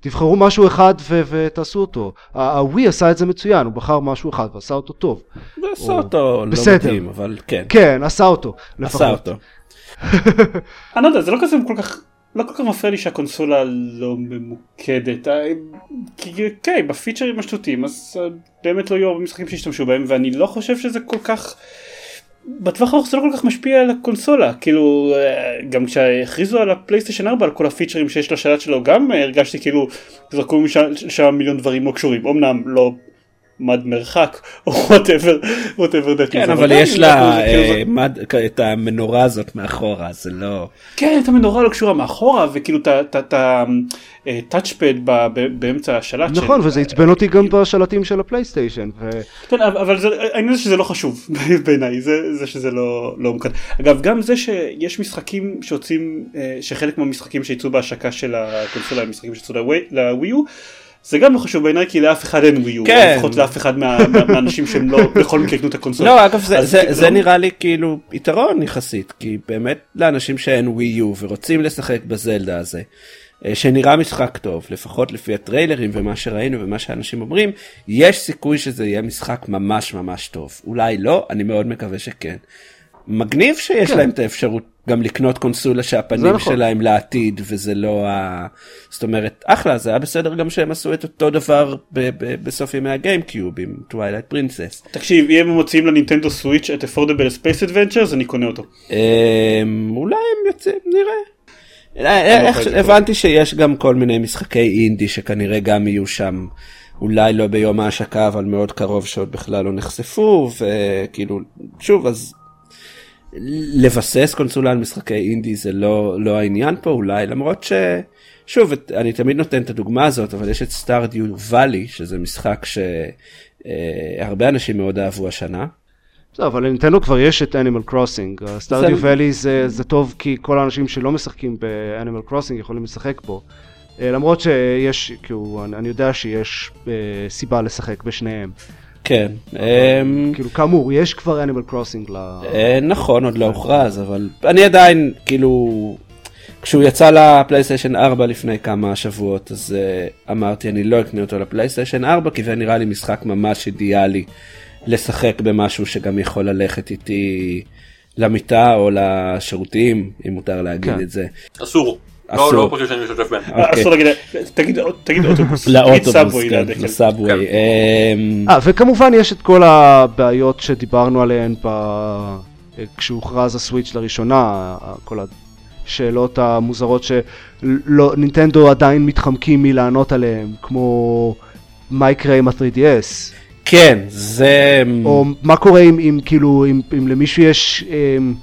Speaker 4: תבחרו משהו אחד ו- ותעשו אותו. הווי עשה את זה מצוין, הוא בחר משהו אחד ועשה אותו טוב.
Speaker 2: עשה
Speaker 4: או-
Speaker 2: אותו לא
Speaker 4: בסדר.
Speaker 2: מדהים אבל כן
Speaker 4: כן, עשה אותו. לפחות.
Speaker 2: עשה אותו.
Speaker 1: אני לא יודע, זה לא כזה כל כך, לא כל כך מפריע לי שהקונסולה לא ממוקדת. אה, כי כן, בפיצ'רים השטותיים, אז אה, באמת לא יהיו הרבה משחקים שהשתמשו בהם, ואני לא חושב שזה כל כך... בטווח הארוך זה לא כל כך משפיע על הקונסולה, כאילו אה, גם כשהכריזו על הפלייסטיישן 4 על כל הפיצ'רים שיש לשלט שלו גם הרגשתי כאילו זרקו משם שם מיליון דברים לא קשורים, אמנם לא מד מרחק או whatever whatever that
Speaker 2: כן
Speaker 1: is.
Speaker 2: אבל יש לה
Speaker 1: כאילו
Speaker 2: אה, את המנורה הזאת מאחורה זה לא
Speaker 1: כן, את המנורה לא קשורה מאחורה, וכאילו את הטאצ'פד באמצע השלט.
Speaker 4: נכון, וזה עצבן אותי גם בשלטים של הפלייסטיישן.
Speaker 1: כן, אבל העניין זה שזה לא חשוב בעיניי, זה זה שזה לא לא מוקד. אגב, גם זה שיש משחקים שיוצאים, אה, שחלק מהמשחקים שיצאו בהשקה של הקונסולה הם משחקים שיצאו לווי יו, זה גם לא חשוב בעיניי כי לאף אחד אין ווי יו,
Speaker 2: כן.
Speaker 1: לפחות לאף אחד מה- מה- מהאנשים שהם לא בכל מקרה יקנו את הקונסולה.
Speaker 2: לא אגב זה, זה, זה נראה לי כאילו יתרון יחסית כי באמת לאנשים שאין ווי יו ורוצים לשחק בזלדה הזה אה, שנראה משחק טוב לפחות לפי הטריילרים ומה שראינו ומה שאנשים אומרים יש סיכוי שזה יהיה משחק ממש ממש טוב אולי לא אני מאוד מקווה שכן. מגניב שיש
Speaker 4: כן.
Speaker 2: להם את האפשרות גם לקנות קונסולה שהפנים
Speaker 4: נכון.
Speaker 2: שלהם לעתיד וזה לא ה... זאת אומרת אחלה זה היה בסדר גם שהם עשו את אותו דבר ב- ב- בסוף ימי ה GameCube עם Twilight Princess.
Speaker 1: תקשיב, אם הם מוציאים לנינטנדו Switch את Affordable Space Adventures אני קונה אותו.
Speaker 2: אמ, אולי הם יוצאים, נראה.
Speaker 1: לא
Speaker 2: איך-
Speaker 1: יכול לקרוא.
Speaker 2: הבנתי שיש גם כל מיני משחקי אינדי שכנראה גם יהיו שם, אולי לא ביום ההשקה אבל מאוד קרוב שעוד בכלל לא נחשפו, וכאילו, שוב, אז לבסס קונסולה על משחקי אינדי זה לא, לא העניין פה אולי, למרות ש... שוב, את- אני תמיד נותן את הדוגמה הזאת, אבל יש את Stardew Valley, שזה משחק שהרבה אנשים מאוד אהבו השנה.
Speaker 4: בסדר, אבל לנינטנדו כבר יש את Animal Crossing.
Speaker 2: Stardew
Speaker 4: Valley זה זה טוב כי כל האנשים שלא משחקים ב Animal Crossing יכולים לשחק בו. אה, למרות שיש, כאילו, אני אני יודע שיש אה, סיבה לשחק בשניהם.
Speaker 2: כן. אמ,
Speaker 4: כאילו, כאמור, יש כבר Animal Crossing ל...
Speaker 2: אה, נכון, עוד לא הוכרז, אבל אני עדיין, כאילו, כשהוא יצא לפלייסטיישן 4 לפני כמה שבועות, אז uh, אמרתי אני לא אקנה אותו לפלייסטיישן 4, כי זה נראה לי משחק ממש אידיאלי לשחק במשהו שגם יכול ללכת איתי למיטה או לשירותים, אם מותר להגיד
Speaker 4: כן.
Speaker 2: את זה.
Speaker 3: אסור.
Speaker 2: אסור.
Speaker 3: לא, לא חושב שאני משתף בהם.
Speaker 2: אוקיי.
Speaker 1: אסור להגיד, תגיד תגיד אוטובוס. תגיד
Speaker 2: לאוטובוס,
Speaker 1: סאבווי
Speaker 2: כן. לסאבווי.
Speaker 3: כן.
Speaker 2: אמ,
Speaker 4: אה, וכמובן יש את כל הבעיות שדיברנו עליהן כשהוכרז הסוויץ' לראשונה, כל השאלות המוזרות שנינטנדו עדיין מתחמקים מלענות עליהן, כמו מה יקרה עם ה-3DS,
Speaker 2: כן, זה...
Speaker 4: או מה קורה אם, אם כאילו, אם, אם למישהו יש אם,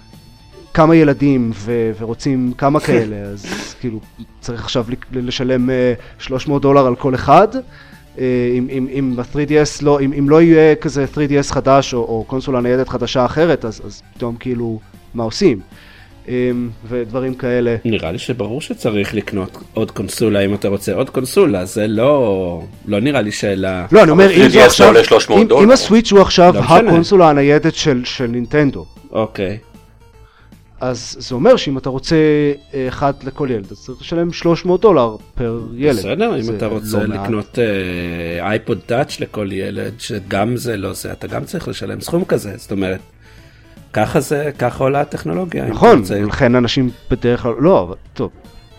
Speaker 4: כמה ילדים ו, ורוצים כמה כאלה, אז כאילו צריך עכשיו לשלם אה, 300 דולר על כל אחד. אה, אם, אם, אם ה-3DS לא, אם, אם לא יהיה כזה 3DS חדש או, או קונסולה ניידת חדשה אחרת, אז, אז פתאום כאילו, מה עושים? אמ, ודברים כאלה.
Speaker 2: נראה לי שברור שצריך לקנות עוד קונסולה אם אתה רוצה עוד קונסולה זה לא לא נראה לי שאלה
Speaker 4: לא, אני אומר, אם
Speaker 3: 3DS
Speaker 4: זה עכשיו,
Speaker 3: עולה 300
Speaker 4: אם. אם הסוויץ' הוא עכשיו
Speaker 2: לא.
Speaker 4: הקונסולה הניידת של, של נינטנדו,
Speaker 2: אוקיי
Speaker 4: אז זה אומר שאם אתה רוצה אה, אחד לכל ילד, אז צריך לשלם 300 דולר פר ילד.
Speaker 2: בסדר אם אתה רוצה
Speaker 4: לא.
Speaker 2: לקנות אייפוד טאץ' לכל ילד שגם זה לא זה אתה גם צריך לשלם סכום כזה זאת אומרת. ככה זה ככה עולה הטכנולוגיה.
Speaker 4: נכון. לכן אנשים בדרך כלל, לא, אבל טוב.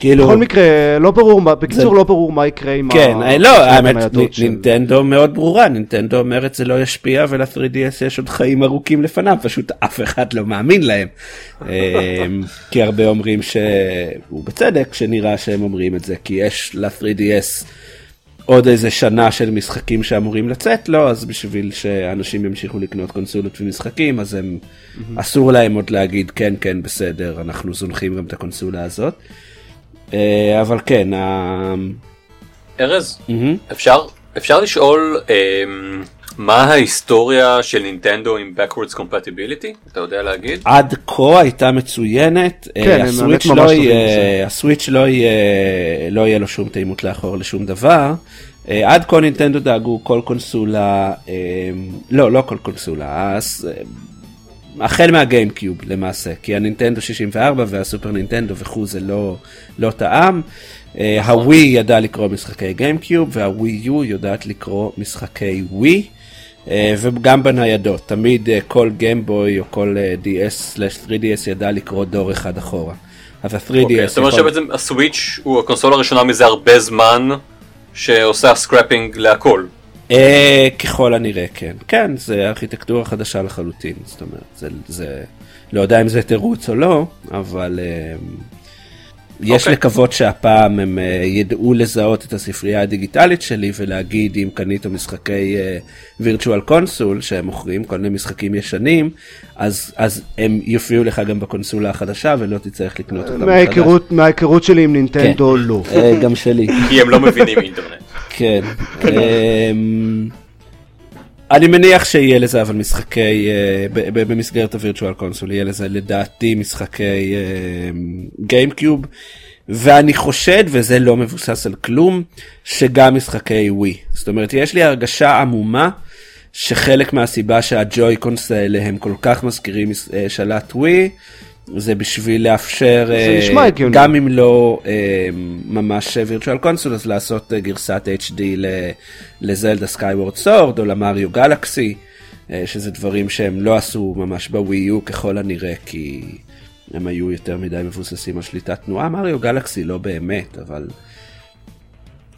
Speaker 2: כאילו
Speaker 4: בכל מקרה, לא ברור, בקיצור
Speaker 2: זה-
Speaker 4: לא ברור מה יקרה עם
Speaker 2: כן
Speaker 4: ה-
Speaker 2: לא האמת
Speaker 4: של-
Speaker 2: נינטנדו מאוד ברורה נינטנדו אומרת זה לא ישפיע ול-3DS יש עוד חיים ארוכים לפניו פשוט אף אחד לא מאמין להם. אמ, כי הרבה אומרים שהוא בצדק שנראה שהם אומרים את זה כי יש ל-3DS עוד איזה שנה של משחקים שאמורים לצאת לו אז בשביל שאנשים ימשיכו לקנות קונסולות ומשחקים אז הם אסור להם עוד להגיד כן כן בסדר אנחנו זונחים גם את הקונסולה הזאת. אה, אבל כן.
Speaker 3: ארז. אפשר אפשר לשאול אמ, מה ההיסטוריה של נינטנדו עם backwards compatibility? אתה יודע להגיד?
Speaker 2: עד כה הייתה מצוינת,
Speaker 4: כן,
Speaker 2: אה, הסוויץ'
Speaker 4: באמת
Speaker 2: לא יהיה. הסוויץ' לא יהיה, לא יהיה לו שום תאימות לאחור לשום דבר. אה, עד כה נינטנדו דאגו כל קונסולה, אה, לא, לא כל קונסולה, אה, החל מהגיימקיוב למעשה, כי הנינטנדו 64 והסופר נינטנדו וכו' זה לא, לא טעם. אה, הווי ידע לקרוא משחקי גיימקיוב והווי יו יודעת לקרוא משחקי ווי. אה, וגם בניידות, תמיד אה, כל גיימבוי או כל אה, DS/3DS ידע לקרוא דור אחד אחורה. אז ה-3DS
Speaker 3: אוקיי, זאת אומרת
Speaker 2: יכול...
Speaker 3: שבעצם הסוויץ' הוא הקונסולה הראשונה מזה הרבה זמן שעושה scrapping להכל.
Speaker 2: אה, ככל הנראה כן. כן, זה ארכיטקטורה חדשה לחלוטין, זאת אומרת, זה, זה לא יודע אם זה תירוץ או לא, אבל אה, יש
Speaker 3: אוקיי.
Speaker 2: לקוות שהפעם הם אה, ידעו לזהות את הספרייה הדיגיטלית שלי ולהגיד אם קנית משחקי Virtual Console שהם מוכרים כל מיני משחקים ישנים אז אז הם יופיעו לך גם בקונסולה החדשה ולא תצטרך לקנות אותם
Speaker 4: מההיכרות- מההיכרות שלי עם נינטנדו לא.
Speaker 2: מחדש. אה, גם שלי.
Speaker 3: כי הם לא מבינים אינטרנט.
Speaker 2: כן. אמ, אני מניח שיהיה לזה אבל משחקי, אה, במסגרת הווירטואל קונסול יהיה לזה לדעתי משחקי גיימקיוב. ואני חושד, וזה לא מבוסס על כלום, שגם משחקי ווי. זאת אומרת, יש לי הרגשה עמומה שחלק מהסיבה שהג'ויקונס האלה הם כל כך מזכירים אה, שלט ווי, זה בשביל לאפשר,
Speaker 4: נשמע הגיוני.
Speaker 2: גם אם לא אה, ממש Virtual Console, אז לעשות אה, גרסת HD ל Zelda Skyward Sword או ל Mario Galaxy, אה, שזה דברים שהם לא עשו ממש בווי יו ככל הנראה, כי הם היו יותר מדי מבוססים על שליטת תנועה. Mario Galaxy לא באמת, אבל...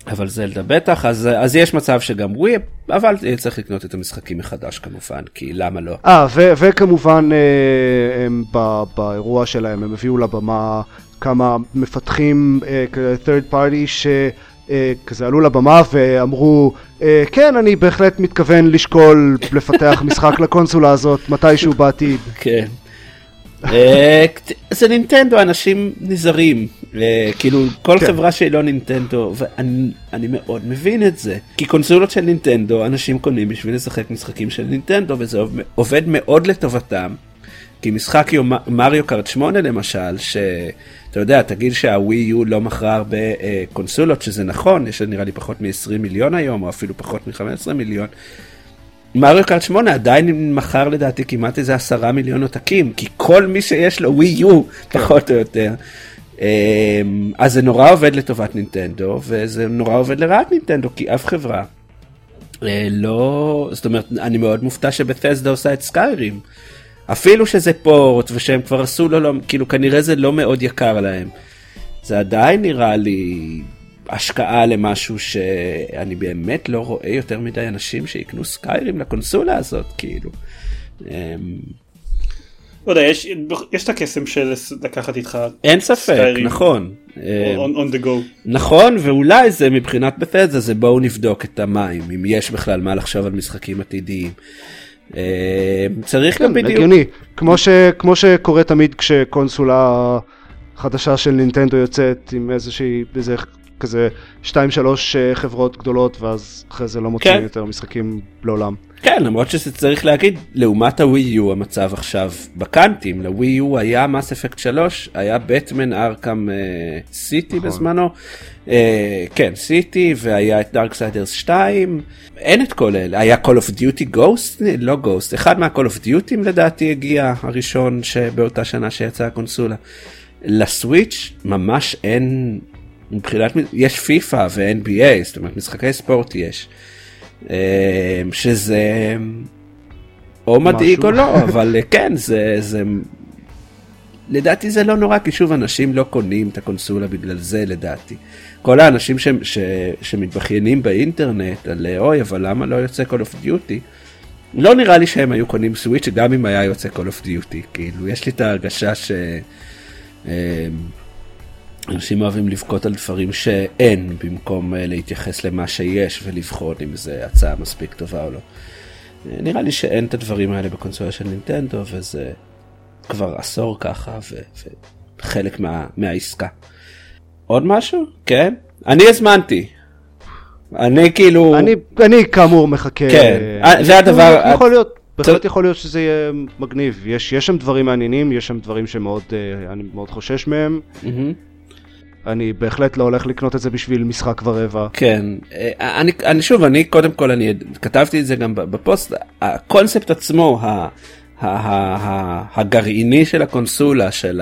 Speaker 2: אבל זלדה בטח, אז, אז יש מצב שגם ווי, אבל צריך לקנות את המשחקים מחדש כמובן, כי למה לא?
Speaker 4: אה, וכמובן אה, הם באירוע שלהם הם הביאו לבמה כמה מפתחים אה, third party שכזה עלו לבמה ואמרו אה, כן אני בהחלט מתכוון לשקול לפתח משחק לקונסולה הזאת מתישהו בעתיד.
Speaker 2: כן. אה, זה נינטנדו, אנשים נזהרים. כאילו, כל
Speaker 4: כן.
Speaker 2: חברה שהיא לא נינטנדו, ואני אני מאוד מבין את זה. כי קונסולות של נינטנדו, אנשים קונים בשביל לשחק משחקים של נינטנדו, וזה עוב- עובד מאוד לטובתם. כי משחק יום- מריו קארט 8 למשל, שאתה יודע, תגיד שהווי יו לא מכרה הרבה אה, קונסולות, שזה נכון, יש נראה לי פחות מ-20 מיליון היום, או אפילו פחות מ-15 מיליון. מריו קארט 8 עדיין מכר לדעתי כמעט איזה עשרה מיליון עותקים, כי כל מי שיש לו ווי יו, פחות או יותר. אמ, אז זה נורא עובד לטובת נינטנדו, וזה נורא עובד לרעת נינטנדו, כי אף חברה אה, לא, זאת אומרת, אני מאוד מופתע שבתסדה עושה את סקיירים. אפילו שזה פורט ושהם כבר עשו לו, לא, כאילו כנראה זה לא מאוד יקר להם. זה עדיין נראה לי השקעה למשהו שאני באמת לא רואה יותר מדי אנשים שיקנו סקיירים לקונסולה הזאת, כאילו.
Speaker 1: לא יודע, יש, יש את הקסם של לקחת איתך
Speaker 2: אין ספק,
Speaker 1: סקיירים.
Speaker 2: נכון.
Speaker 1: on, on the go.
Speaker 2: נכון, ואולי זה מבחינת בתזה זה בואו נבדוק את המים, אם יש בכלל מה לחשוב על משחקים עתידיים. אמ, צריך גם
Speaker 4: כן,
Speaker 2: בדיוק...
Speaker 4: הגיוני. כמו, ש, כמו שקורה תמיד כשקונסולה חדשה של נינטנדו יוצאת עם איזושהי, איזה כזה 2-3 חברות גדולות ואז אחרי זה לא מוצאים
Speaker 2: כן.
Speaker 4: יותר משחקים לעולם.
Speaker 2: כן, למרות שזה צריך להגיד, לעומת הווי יו המצב עכשיו בקאנטים, לווי יו היה Mass Effect 3, היה Batman Arkham
Speaker 4: City.
Speaker 2: בזמנו, אה, כן, City, והיה את Darksiders 2, אין את כל אלה, היה Call of Duty Ghost, לא Ghost, אחד מה-Call of Duty לדעתי הגיע הראשון שבאותה שנה שיצאה הקונסולה. לסוויץ' ממש אין, מבחינת, יש פיפא ו-NBA, זאת אומרת משחקי ספורט יש. אה, שזה או מדאיג או. לא, אבל אה, כן, זה, זה... לדעתי זה לא נורא, כי שוב, אנשים לא קונים את הקונסולה בגלל זה, לדעתי. כל האנשים ש, ש, שמתבכיינים באינטרנט על אה, אוי, אבל למה לא יוצא Call of Duty? לא נראה לי שהם היו קונים סוויץ' גם אם היה יוצא Call of Duty. כאילו, יש לי את ההרגשה ש... אנשים אוהבים לבכות על דברים שאין, במקום אה, להתייחס למה שיש ולבחון אם זו הצעה מספיק טובה או לא. אה, נראה לי שאין את הדברים האלה בקונסולה של נינטנדו, וזה כבר עשור ככה, ו- וחלק מה, מהעסקה. עוד משהו? כן? אני הזמנתי. אני כאילו...
Speaker 4: אני, אני כאמור מחכה.
Speaker 2: כן,
Speaker 4: אה,
Speaker 2: זה הדבר-
Speaker 4: יכול להיות, בהחלט יכול להיות שזה יהיה מגניב. יש, יש שם דברים מעניינים, יש שם דברים שמאוד, אה, אני מאוד חושש מהם.
Speaker 2: מהמם.
Speaker 4: אני בהחלט לא הולך לקנות את זה בשביל משחק ורבע.
Speaker 2: כן, אה, אני, אני שוב, אני קודם כל, אני כתבתי את זה גם בפוסט, הקונספט עצמו, ה, ה, ה, ה, הגרעיני של הקונסולה, של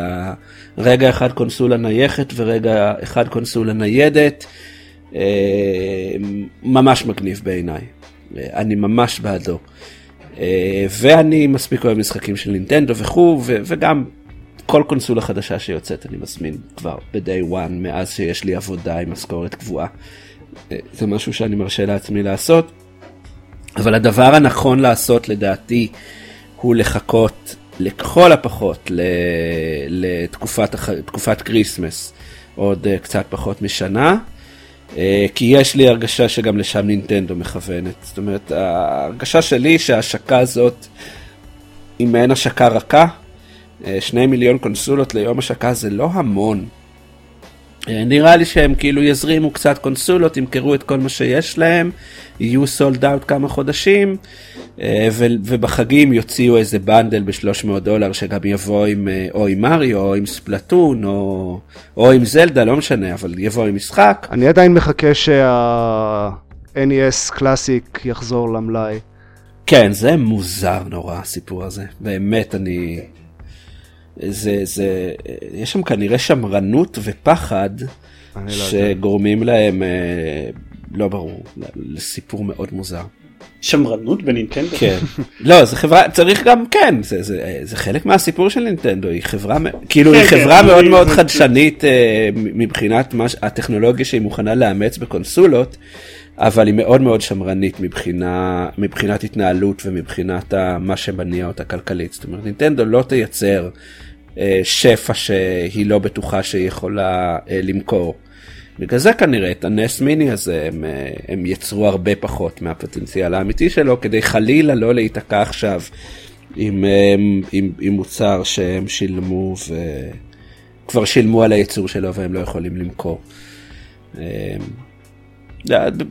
Speaker 2: הרגע אחד קונסולה נייחת ורגע אחד קונסולה ניידת, אה, ממש מגניב בעיניי. אה, אני ממש בעדו. ואני מספיק אוהב משחקים של נינטנדו וכו', וגם כל קונסולה חדשה שיוצאת אני מזמין כבר ב-day one מאז שיש לי עבודה עם משכורת קבועה. אה, זה משהו שאני מרשה לעצמי לעשות. אבל הדבר הנכון לעשות לדעתי הוא לחכות לכל הפחות לתקופת Christmas, עוד אה, קצת פחות משנה. אה, כי יש לי הרגשה שגם לשם נינטנדו מכוונת. זאת אומרת, ההרגשה שלי שההשקה הזאת היא מעין השקה רכה. אה, שני מיליון קונסולות ליום השקה זה לא המון. אה, נראה לי שהם כאילו יזרימו קצת קונסולות, ימכרו את כל מה שיש להם, יהיו sold out כמה חודשים, אה, ובחגים יוציאו איזה bundle ב-300 דולר שגם יבוא עם, או עם מריו, או עם Splatoon, או, או עם זלדה, לא משנה, אבל יבוא עם משחק.
Speaker 4: אני עדיין מחכה שה-NES Classic יחזור למלאי.
Speaker 2: כן, זה מוזר נורא הסיפור הזה, באמת אני... זה, זה, יש שם כנראה שמרנות ופחד
Speaker 4: לא.
Speaker 2: שגורמים להם, אה, לא ברור, לסיפור מאוד מוזר.
Speaker 1: שמרנות בנינטנדו?
Speaker 2: כן. לא, זה חברה, צריך גם, כן, זה, זה, זה חלק מהסיפור של נינטנדו, היא חברה, כאילו
Speaker 1: כן,
Speaker 2: היא
Speaker 1: כן,
Speaker 2: חברה
Speaker 1: אני-
Speaker 2: מאוד מאוד חדשנית אה, מבחינת מה, הטכנולוגיה שהיא מוכנה לאמץ בקונסולות, אבל היא מאוד מאוד שמרנית מבחינה, מבחינת התנהלות ומבחינת ה, מה שמניע אותה כלכלית. זאת אומרת, נינטנדו לא תייצר אה, שפע שהיא לא בטוחה שהיא יכולה אה, למכור. בגלל זה כנראה את הנס מיני הזה הם, אה, הם יצרו הרבה פחות מהפוטנציאל האמיתי שלו כדי חלילה לא להיתקע עכשיו עם, אה, עם, עם מוצר שהם שילמו וכבר שילמו על הייצור שלו והם לא יכולים למכור.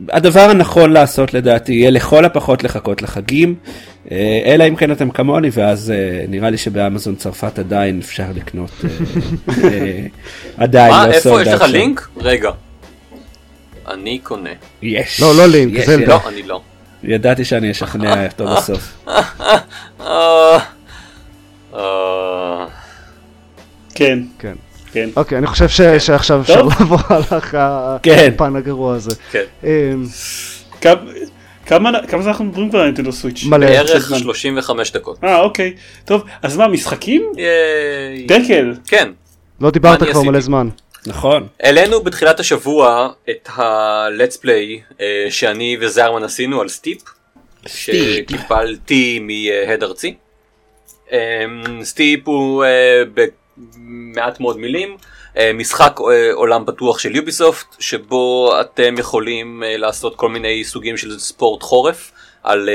Speaker 2: הדבר הנכון לעשות לדעתי יהיה לכל הפחות לחכות לחגים, אה, אלא אם כן אתם כמוני ואז אה, נראה לי שבאמזון צרפת עדיין אפשר לקנות, אה, עדיין
Speaker 3: מה,
Speaker 2: לא
Speaker 3: איפה
Speaker 2: sold
Speaker 3: יש
Speaker 2: out
Speaker 3: לך. לינק? רגע. אני קונה.
Speaker 2: יש.
Speaker 4: לא, לא לינק,
Speaker 2: יש,
Speaker 4: זלדה.
Speaker 3: לא, אני לא.
Speaker 2: ידעתי שאני אשכנע אותו בסוף.
Speaker 3: אה,
Speaker 1: כן,
Speaker 4: כן.
Speaker 1: כן.
Speaker 4: אוקיי, אני חושב ש- שעכשיו אפשר. לעבור על
Speaker 2: כן.
Speaker 4: הפן הגרוע הזה.
Speaker 3: כן.
Speaker 4: אמ,
Speaker 1: כמה- כמה כמה זמן אנחנו מדברים כבר על נינטנדו סוויץ'?
Speaker 4: מלא.
Speaker 3: בערך
Speaker 1: זמן.
Speaker 3: 35 דקות.
Speaker 1: אה אוקיי. טוב, אז מה, משחקים?
Speaker 3: ייי.
Speaker 1: דקל.
Speaker 3: כן.
Speaker 4: לא דיברת כבר מלא? זמן.
Speaker 2: נכון.
Speaker 3: העלינו בתחילת השבוע את ה-let's play אה, שאני וזרמן עשינו על סטיפ. שקיבלתי מהד ארצי. אה, סטיפ הוא אה, במעט מאוד מילים. אה, משחק אה, עולם פתוח של יוביסופט שבו אתם יכולים אה, לעשות כל מיני סוגים של ספורט חורף על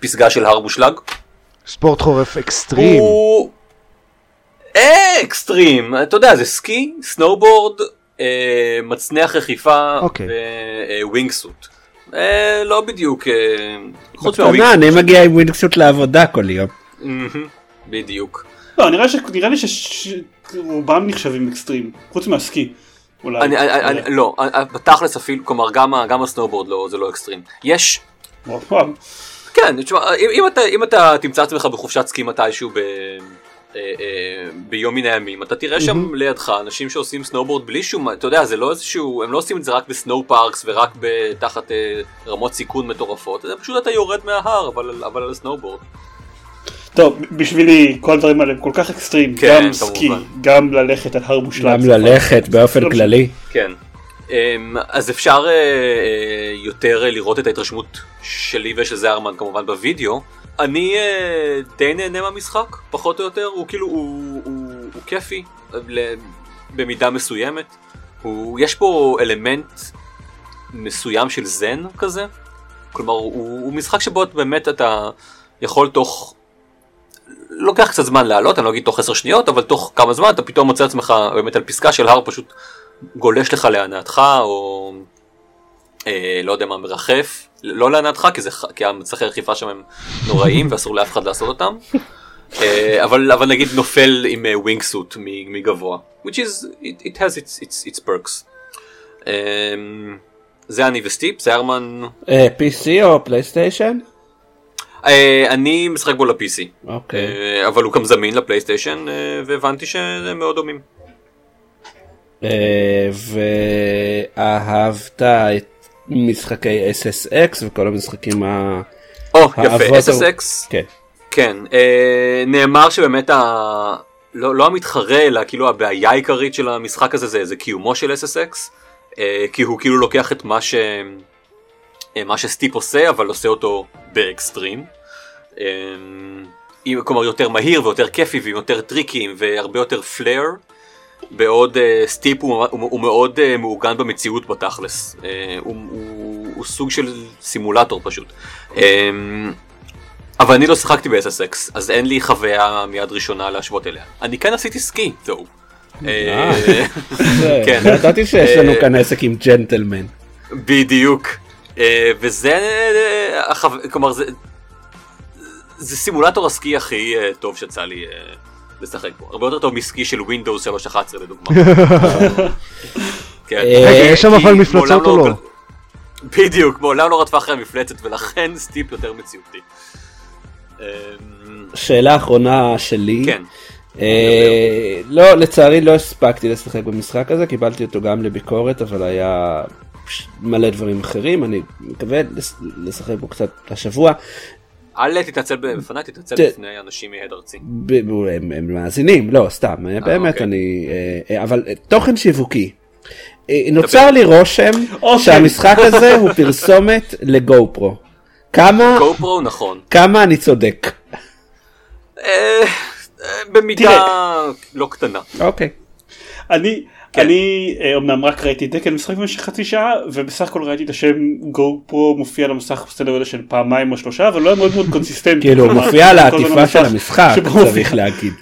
Speaker 3: פסגה של הר מושלג.
Speaker 4: ספורט חורף אקסטרים.
Speaker 3: הוא אקסטרים, אתה יודע זה סקי, סנואובורד, מצנח רחיפה
Speaker 4: אוקיי.
Speaker 3: wingsuit. אה, לא בדיוק, חוץ
Speaker 2: בקטנה,
Speaker 3: מה wing
Speaker 2: אני מגיע עם wingsuit לעבודה כל יום.
Speaker 3: בדיוק.
Speaker 1: לא, נראה ש- נראה לי שרובם נחשבים אקסטרים, חוץ מהסקי. אולי.
Speaker 3: אני, אני, אני, לא, אה, בתכלס אפילו, כלומר גם, גם הסנובורד לא, זה לא אקסטרים. יש. כן, תשמע, אם, אם, אתה, אם אתה תמצא עצמך בחופשת סקי מתישהו ב, אה, אה, ביום מן הימים, אתה תראה שם לידך אנשים שעושים סנובורד בלי שום, אתה יודע, זה לא איזשהו, הם לא עושים את זה רק ב snow parks ורק תחת אה, רמות סיכון מטורפות, זה פשוט אתה יורד מההר, אבל, אבל על הסנובורד.
Speaker 1: טוב, בשבילי כל הדברים האלה הם כל כך אקסטרים,
Speaker 3: כן,
Speaker 1: גם סקי,
Speaker 3: כמובן.
Speaker 1: גם ללכת על הר מושלם.
Speaker 2: גם ללכת באופן
Speaker 1: לא
Speaker 2: כללי.
Speaker 3: כן. אמ, אז אפשר אה, אה, יותר אה, לראות את ההתרשמות שלי ושל זרמן כמובן בווידאו. אני די נהנה מהמשחק, פחות או יותר, הוא כאילו, הוא, הוא, הוא כיפי, במידה מסוימת. הוא, יש פה אלמנט מסוים של זן כזה, כלומר הוא, הוא משחק שבו את באמת אתה יכול תוך, לוקח קצת זמן לעלות, אני לא אגיד תוך 10 שניות, אבל תוך כמה זמן אתה פתאום מוצא עצמך באמת על פסקה של הר פשוט גולש לך להנאתך, או אה, לא יודע מה, מרחף, לא להנאתך, כי, זה, כי המצחי רכיפה שם הם נוראים ואסור לאף אחד לעשות אותם, אה, אבל, אבל נגיד נופל עם ווינג סוט מגבוה, which is, it, it has its, its, its perks. אה, זה אני וסטיפ, זה ארמן,
Speaker 2: אה, PC או פלייסטיישן?
Speaker 3: אה, אני משחק בו ל-PC,
Speaker 2: אוקיי.
Speaker 3: אה, אבל הוא גם זמין לפלייסטיישן, אה, והבנתי שהם מאוד דומים.
Speaker 2: אה, ואהבת את משחקי SSX וכל המשחקים ה...
Speaker 3: או, יפה, SSX.
Speaker 2: כן.
Speaker 3: כן, נאמר שבאמת ה... לא, לא המתחרה, אלא כאילו הבעיה העיקרית של המשחק הזה זה, זה קיומו של SSX, כי הוא כאילו לוקח את מה, ש... אה, מה שסטיפ עושה, אבל עושה אותו באקסטרים. אה, כלומר יותר מהיר ויותר כיפי ועם יותר טריקים והרבה יותר פלר, בעוד uh, סטיפ הוא, הוא, הוא מאוד uh, מעוגן במציאות בתכלס, uh, הוא, הוא, הוא סוג של סימולטור פשוט. Um, אבל אני לא שיחקתי ב-SSX, אז אין לי חוויה מיד ראשונה להשוות אליה. אני כן עשיתי סקי, זהו.
Speaker 2: זה-
Speaker 3: כן.
Speaker 2: ידעתי שיש לנו כאן עסק עם ג'נטלמן.
Speaker 3: בדיוק. אה, וזה, אה, כלומר זה, זה סימולטור הסקי הכי אה, טוב שיצא לי לשחק בו. הרבה יותר טוב מסקי של Windows 3.11 לדוגמה. כן.
Speaker 4: יש שם אבל מפלצות
Speaker 3: מעולם
Speaker 4: או לא?
Speaker 3: בדיוק, מעולם לא רדפה אחרי המפלצת ולכן סטיפ יותר מציאותי. אה,
Speaker 2: שאלה אחרונה שלי.
Speaker 3: כן.
Speaker 2: לא, לצערי לא הספקתי לשחק במשחק הזה, קיבלתי אותו גם לביקורת, אבל היה מלא דברים אחרים, אני מקווה לשחק בו קצת השבוע.
Speaker 3: אל תתנצל בפניי, תתנצל
Speaker 2: ת-
Speaker 3: בפני אנשים מהד ארצי.
Speaker 2: הם, מאזינים, לא, סתם, אה, באמת
Speaker 3: אוקיי.
Speaker 2: אני... אה, אה, אבל אה, תוכן שיווקי. אה, נוצר לי רושם
Speaker 1: אוקיי.
Speaker 2: שהמשחק הזה הוא פרסומת לגו פרו. כמה,
Speaker 3: גו פרו נכון.
Speaker 2: כמה אני צודק.
Speaker 3: אה, אה, במידה. לא קטנה.
Speaker 2: אוקיי.
Speaker 1: אני,
Speaker 3: כן.
Speaker 1: אני אה, אמנם רק ראיתי דקל משחק במשך חצי שעה ובסך הכל ראיתי את השם GoPro מופיע על המסך בסדר גודל של פעמיים או שלושה אבל לא היה מאוד מאוד קונסיסטנטי.
Speaker 2: כאילו הוא מופיע על העטיפה של המשחק. צריך להגיד.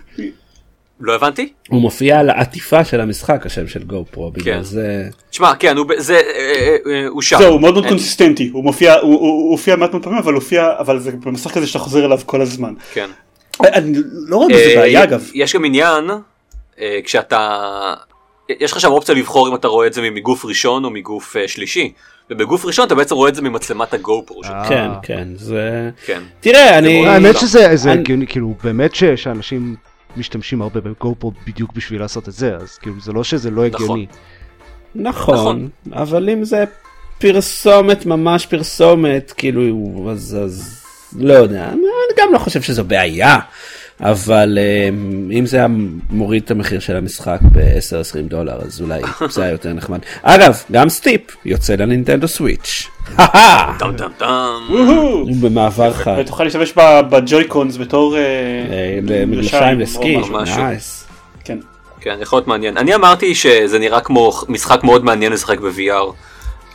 Speaker 3: לא הבנתי?
Speaker 2: הוא מופיע על העטיפה של המשחק, השם של GoPro, בגלל
Speaker 3: כן.
Speaker 2: זה...
Speaker 3: תשמע, כן, הוא זה, אה, אה, אה, הוא שם.
Speaker 1: זהו הוא מאוד מאוד קונסיסטנטי הוא מופיע הוא- הופיע מעט מאוד פעמים אבל הופיע אבל זה במסך כזה שאתה חוזר אליו כל הזמן.
Speaker 3: כן.
Speaker 1: אני לא רואה בזה
Speaker 3: אה,
Speaker 1: בעיה אגב.
Speaker 3: יש גם עניין, אה, כשאתה... יש לך שם אופציה לבחור אם אתה רואה את זה מגוף ראשון או מגוף אה, שלישי. ובגוף ראשון אתה בעצם רואה את זה ממצלמת הגו פרו שלך.
Speaker 4: אה.
Speaker 2: כן, כן, זה...
Speaker 3: כן.
Speaker 2: תראה, אני...
Speaker 3: מאוד-
Speaker 4: האמת
Speaker 3: לא.
Speaker 4: שזה זה
Speaker 2: אני-
Speaker 4: הגיוני, כאילו באמת ש- שאנשים משתמשים הרבה בגו-פרו בדיוק בשביל לעשות את זה, אז כאילו זה לא שזה לא
Speaker 3: נכון.
Speaker 4: הגיוני.
Speaker 2: נכון,
Speaker 3: נכון.
Speaker 2: אבל אם זה פרסומת, ממש פרסומת, כאילו, אז, אז לא יודע, אני גם לא חושב שזו בעיה, אבל אה, אם זה היה מוריד את המחיר של המשחק ב-10-20 דולר, אז אולי זה היה יותר נחמד. אגב, גם סטיפ יוצא לנינטנדו סוויץ'.
Speaker 3: טם טם טם.
Speaker 2: במעבר חד.
Speaker 1: ותוכל להשתמש בג'וי-קונס בתור אה,
Speaker 2: אה, למגלשיים לסקי.
Speaker 1: כן.
Speaker 3: כן, יכול להיות מעניין. אני אמרתי שזה נראה כמו משחק מאוד מעניין לשחק ב-VR.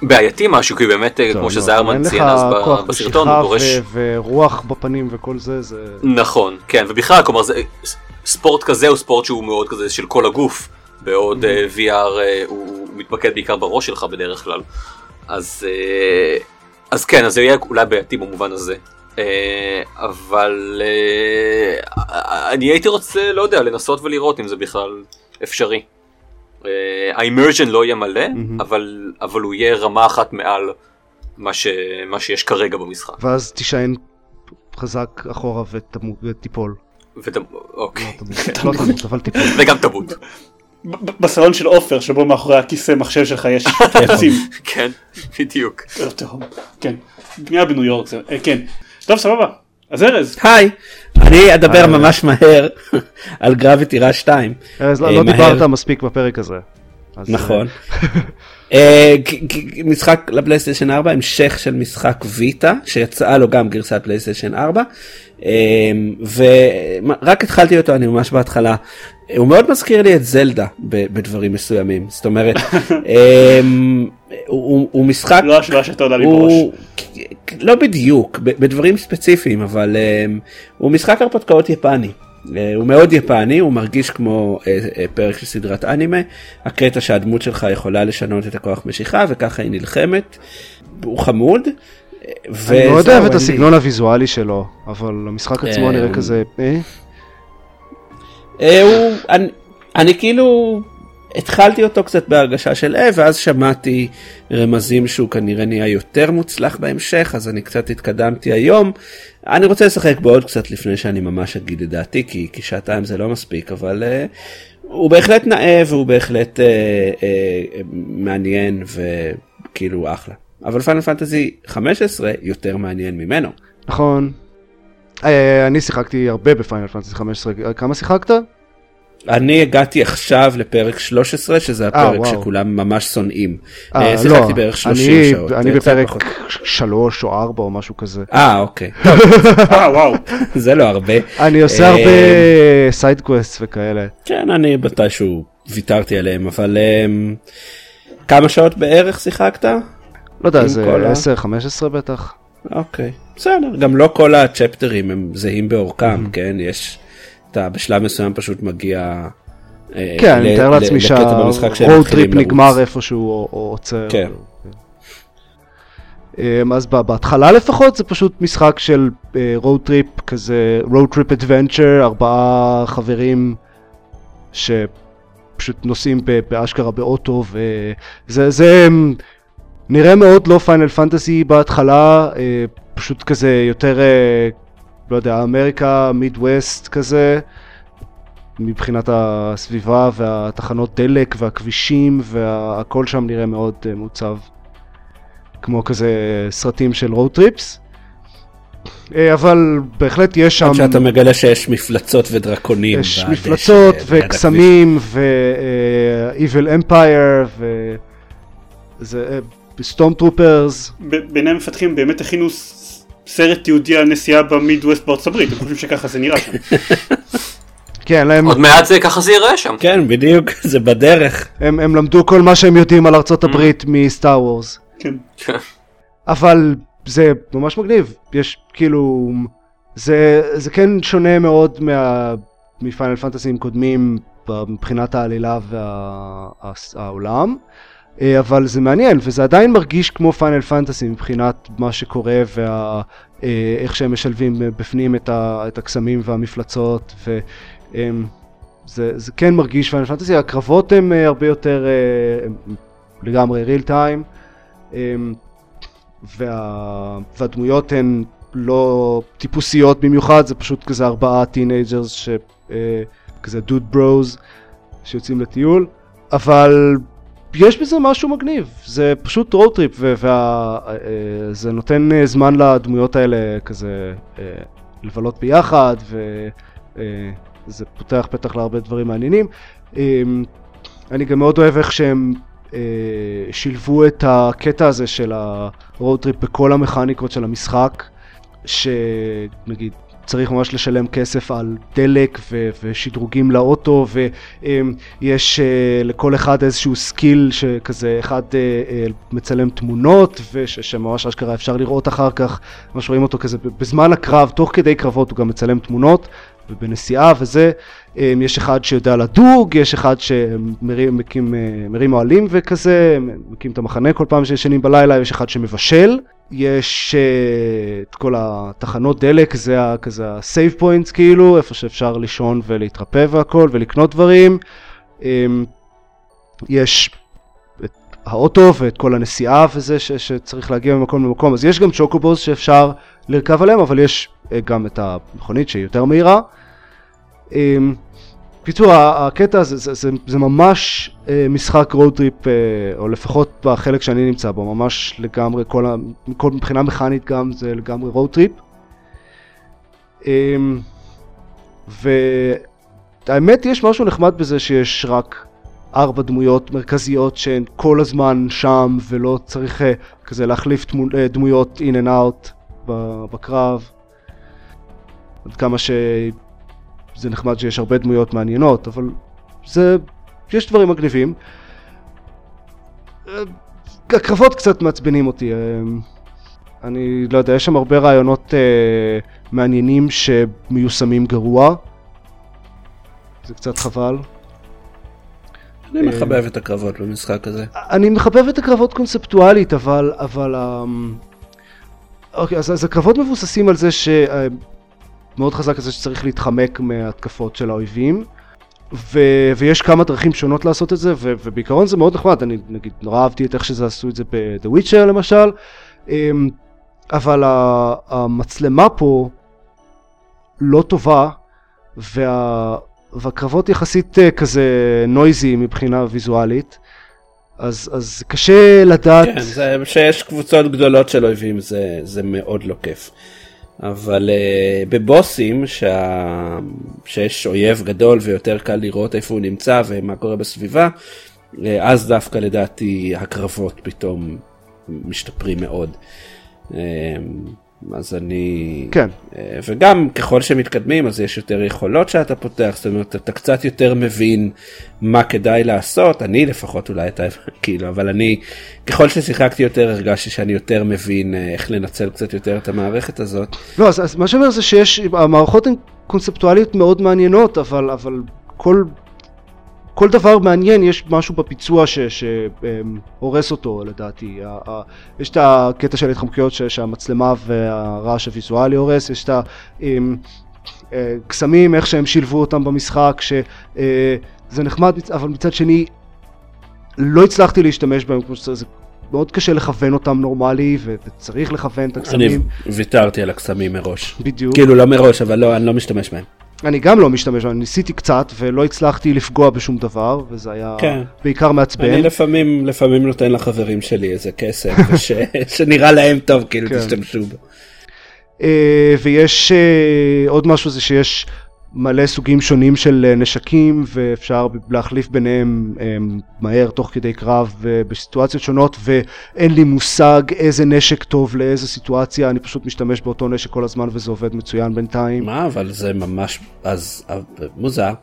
Speaker 3: בעייתי משהו, כי באמת, אה,
Speaker 4: טוב,
Speaker 3: כמו
Speaker 4: לא,
Speaker 3: שזיירמן
Speaker 4: אין לך
Speaker 3: ציין אז
Speaker 4: כוח
Speaker 3: בסרטון,
Speaker 4: משיכה
Speaker 3: הוא דורש...
Speaker 4: ו- ורוח בפנים וכל זה, זה...
Speaker 3: נכון, כן, ובכלל, כלומר, זה, ספורט כזה הוא ספורט שהוא מאוד כזה של כל הגוף, בעוד אה, VR אה, הוא מתמקד בעיקר בראש שלך בדרך כלל. אז, אה, אז כן, אז זה יהיה אולי בעייתי במובן הזה. אה, אבל אה, אני הייתי רוצה, לא יודע, לנסות ולראות אם זה בכלל אפשרי. האימרז'ן לא יהיה מלא,
Speaker 4: מהמם.
Speaker 3: אבל, אבל הוא יהיה רמה אחת מעל מה, ש, מה שיש כרגע במשחק.
Speaker 4: ואז תישען חזק אחורה ותמו- ותיפול.
Speaker 3: ות... אוקיי.
Speaker 4: לא תמות, אבל תיפול.
Speaker 3: וגם תמות.
Speaker 1: בסלון של עופר שבו מאחורי הכיסא מחשב שלך יש עצים.
Speaker 3: כן, בדיוק.
Speaker 1: כן. בנייה בניו יורק זה אה, כן. טוב סבבה. אז ארז.
Speaker 2: היי, אני אדבר
Speaker 4: היי.
Speaker 2: ממש מהר על גרביטי ראש 2.
Speaker 4: ארז, לא
Speaker 2: אה,
Speaker 4: לא. דיברת מספיק בפרק הזה.
Speaker 2: נכון. אה, משחק לפלייסטיישן 4 המשך של משחק ויטה שיצאה לו גם גרסת פלייסטיישן 4 אה, ורק התחלתי אותו אני ממש בהתחלה הוא מאוד מזכיר לי את זלדה בדברים מסוימים זאת אומרת אה, הוא- משחק
Speaker 1: לא השוואה שאתה עולה לי בראש.
Speaker 2: לא בדיוק בדברים ספציפיים אבל um, הוא משחק הרפתקאות יפני. הוא מאוד יפני הוא מרגיש כמו uh, uh, פרק של סדרת אנימה הקטע שהדמות שלך יכולה לשנות את הכוח משיכה וככה היא נלחמת. הוא חמוד. אה,
Speaker 4: אני מאוד אוהב את
Speaker 2: לי-
Speaker 4: הסגנון הוויזואלי שלו, אבל המשחק עצמו
Speaker 2: אה,
Speaker 4: נראה כזה... אה?
Speaker 2: אה, הוא, אני, אני כאילו התחלתי אותו קצת בהרגשה של אה ואז שמעתי רמזים שהוא כנראה נהיה יותר מוצלח בהמשך אז אני קצת התקדמתי היום. אני רוצה לשחק בעוד קצת לפני שאני ממש אגיד את דעתי כי, כי שעתיים זה לא מספיק אבל אה, הוא בהחלט נאה והוא בהחלט אה, אה, מעניין וכאילו אחלה. אבל פאנל פנטזי 15 יותר מעניין ממנו.
Speaker 4: נכון. אה, אני שיחקתי הרבה בפיינל פנטסי 15, כמה שיחקת?
Speaker 2: אני הגעתי עכשיו לפרק 13 שזה
Speaker 4: אה,
Speaker 2: הפרק
Speaker 4: וואו.
Speaker 2: שכולם ממש שונאים.
Speaker 4: אה,
Speaker 2: אה,
Speaker 4: לא,
Speaker 2: שיחקתי בערך 30
Speaker 4: אני-
Speaker 2: שעות.
Speaker 4: אני בפרק
Speaker 2: פחות.
Speaker 4: שלוש או ארבע או משהו כזה.
Speaker 2: אה אוקיי,
Speaker 1: אה וואו.
Speaker 2: זה לא הרבה.
Speaker 4: אני עושה
Speaker 2: אה,
Speaker 4: הרבה side quest וכאלה.
Speaker 2: כן אני מתישהו ויתרתי עליהם אבל אה, כמה שעות בערך שיחקת?
Speaker 4: לא יודע, זה
Speaker 2: כל ה-
Speaker 4: 10-15 בטח.
Speaker 2: אוקיי, בסדר, גם לא כל הצ'פטרים הם זהים באורכם, כן? יש, אתה בשלב מסוים פשוט מגיע... אה,
Speaker 4: כן, אני מתאר לעצמי
Speaker 2: שה
Speaker 4: road
Speaker 2: trip.
Speaker 4: נגמר איפשהו או עוצר.
Speaker 2: כן.
Speaker 4: אמ, אז בהתחלה לפחות זה פשוט משחק של road trip כזה, road trip adventure, ארבעה חברים שפשוט נוסעים באשכרה באוטו וזה זה אמ, נראה מאוד לא Final Fantasy בהתחלה, אה, פשוט כזה יותר, אה, לא יודע, אמריקה, מיד ווסט כזה. מבחינת הסביבה והתחנות דלק והכבישים והכל שם נראה מאוד uh, מעוצב. כמו כזה סרטים של road trips. אבל בהחלט יש שם,
Speaker 2: עד שאתה מגלה שיש מפלצות ודרקונים.
Speaker 4: יש מפלצות. וקסמים ו-Evil Empire ו... זה
Speaker 1: stormtroopers. היפנים המפתחים באמת הכינו סרט תיעודי על נסיעה במידווסט בארצות הברית, הם חושבים שככה זה נראה שם.
Speaker 4: כן, הם,
Speaker 3: עוד מעט זה ככה זה ייראה שם.
Speaker 2: כן, בדיוק, זה בדרך.
Speaker 4: הם, הם למדו כל מה שהם יודעים על ארצות הברית מסטאר וורס.
Speaker 1: כן.
Speaker 4: אבל זה ממש מגניב, יש כאילו, זה, זה כן שונה מאוד מה, מפיינל פנטסים קודמים מבחינת העלילה והעולם, אבל זה מעניין וזה עדיין מרגיש כמו פיינל פנטסי מבחינת מה שקורה ואיך שהם משלבים בפנים את, ה, את הקסמים והמפלצות וזה זה כן מרגיש Final Fantasy, הקרבות הם אה, הרבה יותר אה, הם לגמרי real time. וה... והדמויות הן לא טיפוסיות במיוחד, זה פשוט כזה ארבעה teenagers. אה, כזה dude bros שיוצאים לטיול, אבל יש בזה משהו מגניב, זה פשוט road trip וזה נותן אה, זמן לדמויות האלה כזה אה, לבלות ביחד וזה פותח פתח להרבה דברים מעניינים. אה, אני גם מאוד אוהב איך שהם אה, שילבו את הקטע הזה של ה road trip בכל המכניקות של המשחק, שנגיד צריך ממש לשלם כסף על דלק ו- ושדרוגים לאוטו ויש uh, לכל אחד איזשהו skill שכזה אחד uh, uh, מצלם תמונות ושממש אשכרה אפשר לראות אחר כך, ממש רואים אותו כזה בזמן הקרב, תוך כדי קרבות הוא גם מצלם תמונות ובנסיעה וזה, um, יש אחד שיודע לדוג, יש אחד שמרים אוהלים וכזה, מקים את המחנה כל פעם שישנים בלילה, יש אחד שמבשל. יש uh, את כל התחנות דלק, זה כזה ה-save points כאילו, איפה שאפשר לישון ולהתרפא והכל ולקנות דברים. Um, יש את האוטו ואת כל הנסיעה וזה ש- שצריך להגיע ממקום למקום, אז יש גם chocobos שאפשר לרכב עליהם, אבל יש uh, גם את המכונית שהיא יותר מהירה. בקיצור, הקטע הזה, זה, זה, זה ממש אה, משחק road trip, אה, או לפחות בחלק שאני נמצא בו, ממש לגמרי, כל כל, מבחינה מכנית גם זה לגמרי road trip. אה, והאמת יש משהו נחמד בזה שיש רק ארבע דמויות מרכזיות שהן כל הזמן שם ולא צריך אה, כזה להחליף דמו, אה, דמויות in and out בקרב. עד כמה ש... זה נחמד שיש הרבה דמויות מעניינות, אבל זה, יש דברים מגניבים. אה, הקרבות קצת מעצבנים אותי, אה, אני לא יודע, יש שם הרבה רעיונות אה, מעניינים שמיושמים גרוע. זה קצת חבל.
Speaker 2: אני מחבב את הקרבות במשחק הזה.
Speaker 4: אני מחבב את הקרבות קונספטואלית, אבל, אבל, אמ, אוקיי, אז, אז הקרבות מבוססים על זה ש... אה, מאוד חזק על שצריך להתחמק מהתקפות של האויבים, ו, ויש כמה דרכים שונות לעשות את זה, ו, ובעיקרון זה מאוד נחמד, אני נגיד נורא אהבתי את איך שזה עשו את זה ב-The Witcher למשל, אמ, אבל ה- המצלמה פה לא טובה, וה... והקרבות יחסית אה, כזה נויזי מבחינה ויזואלית, אז, אז קשה לדעת...
Speaker 2: כן, זה שיש קבוצות גדולות של אויבים זה, זה מאוד לא כיף. אבל uh, בבוסים שה... שיש אויב גדול ויותר קל לראות איפה הוא נמצא ומה קורה בסביבה, uh, אז דווקא לדעתי הקרבות פתאום משתפרים מאוד. Uh, אז אני...
Speaker 4: כן.
Speaker 2: אה, וגם ככל שמתקדמים אז יש יותר יכולות שאתה פותח, זאת אומרת אתה קצת יותר מבין מה כדאי לעשות, אני לפחות אולי אתה כאילו, אבל אני ככל ששיחקתי יותר הרגשתי שאני יותר מבין אה, איך לנצל קצת יותר את המערכת הזאת.
Speaker 4: לא, אז, אז מה שאומר זה שיש, המערכות הן קונספטואליות מאוד מעניינות, אבל, אבל כל כל דבר מעניין, יש משהו בביצוע שהורס אותו לדעתי. יש את הקטע של ההתחמקויות שהמצלמה והרעש הוויזואלי הורס, יש את הקסמים, איך שהם שילבו אותם במשחק, שזה נחמד, אבל מצד שני לא הצלחתי להשתמש בהם כמו שצריך. זה מאוד קשה לכוון אותם נורמלי, וצריך לכוון את הקסמים.
Speaker 2: אני ויתרתי על הקסמים מראש.
Speaker 4: בדיוק.
Speaker 2: כאילו לא מראש, אבל לא, אני לא משתמש בהם.
Speaker 4: אני גם לא משתמש, אני ניסיתי קצת ולא הצלחתי לפגוע בשום דבר, וזה היה כן. בעיקר מעצבן.
Speaker 2: אני לפעמים, לפעמים נותן לחברים שלי איזה כסף, ש... שנראה להם טוב, כאילו כן. תשתמשו בו.
Speaker 4: Uh, ויש uh, עוד משהו זה שיש מלא סוגים שונים של אה, נשקים ואפשר להחליף ביניהם um, מהר תוך כדי קרב בסיטואציות שונות ואין לי מושג איזה נשק טוב לאיזה סיטואציה אני פשוט משתמש באותו נשק כל הזמן וזה עובד מצוין בינתיים.
Speaker 2: מה אבל זה ממש אז מוזר.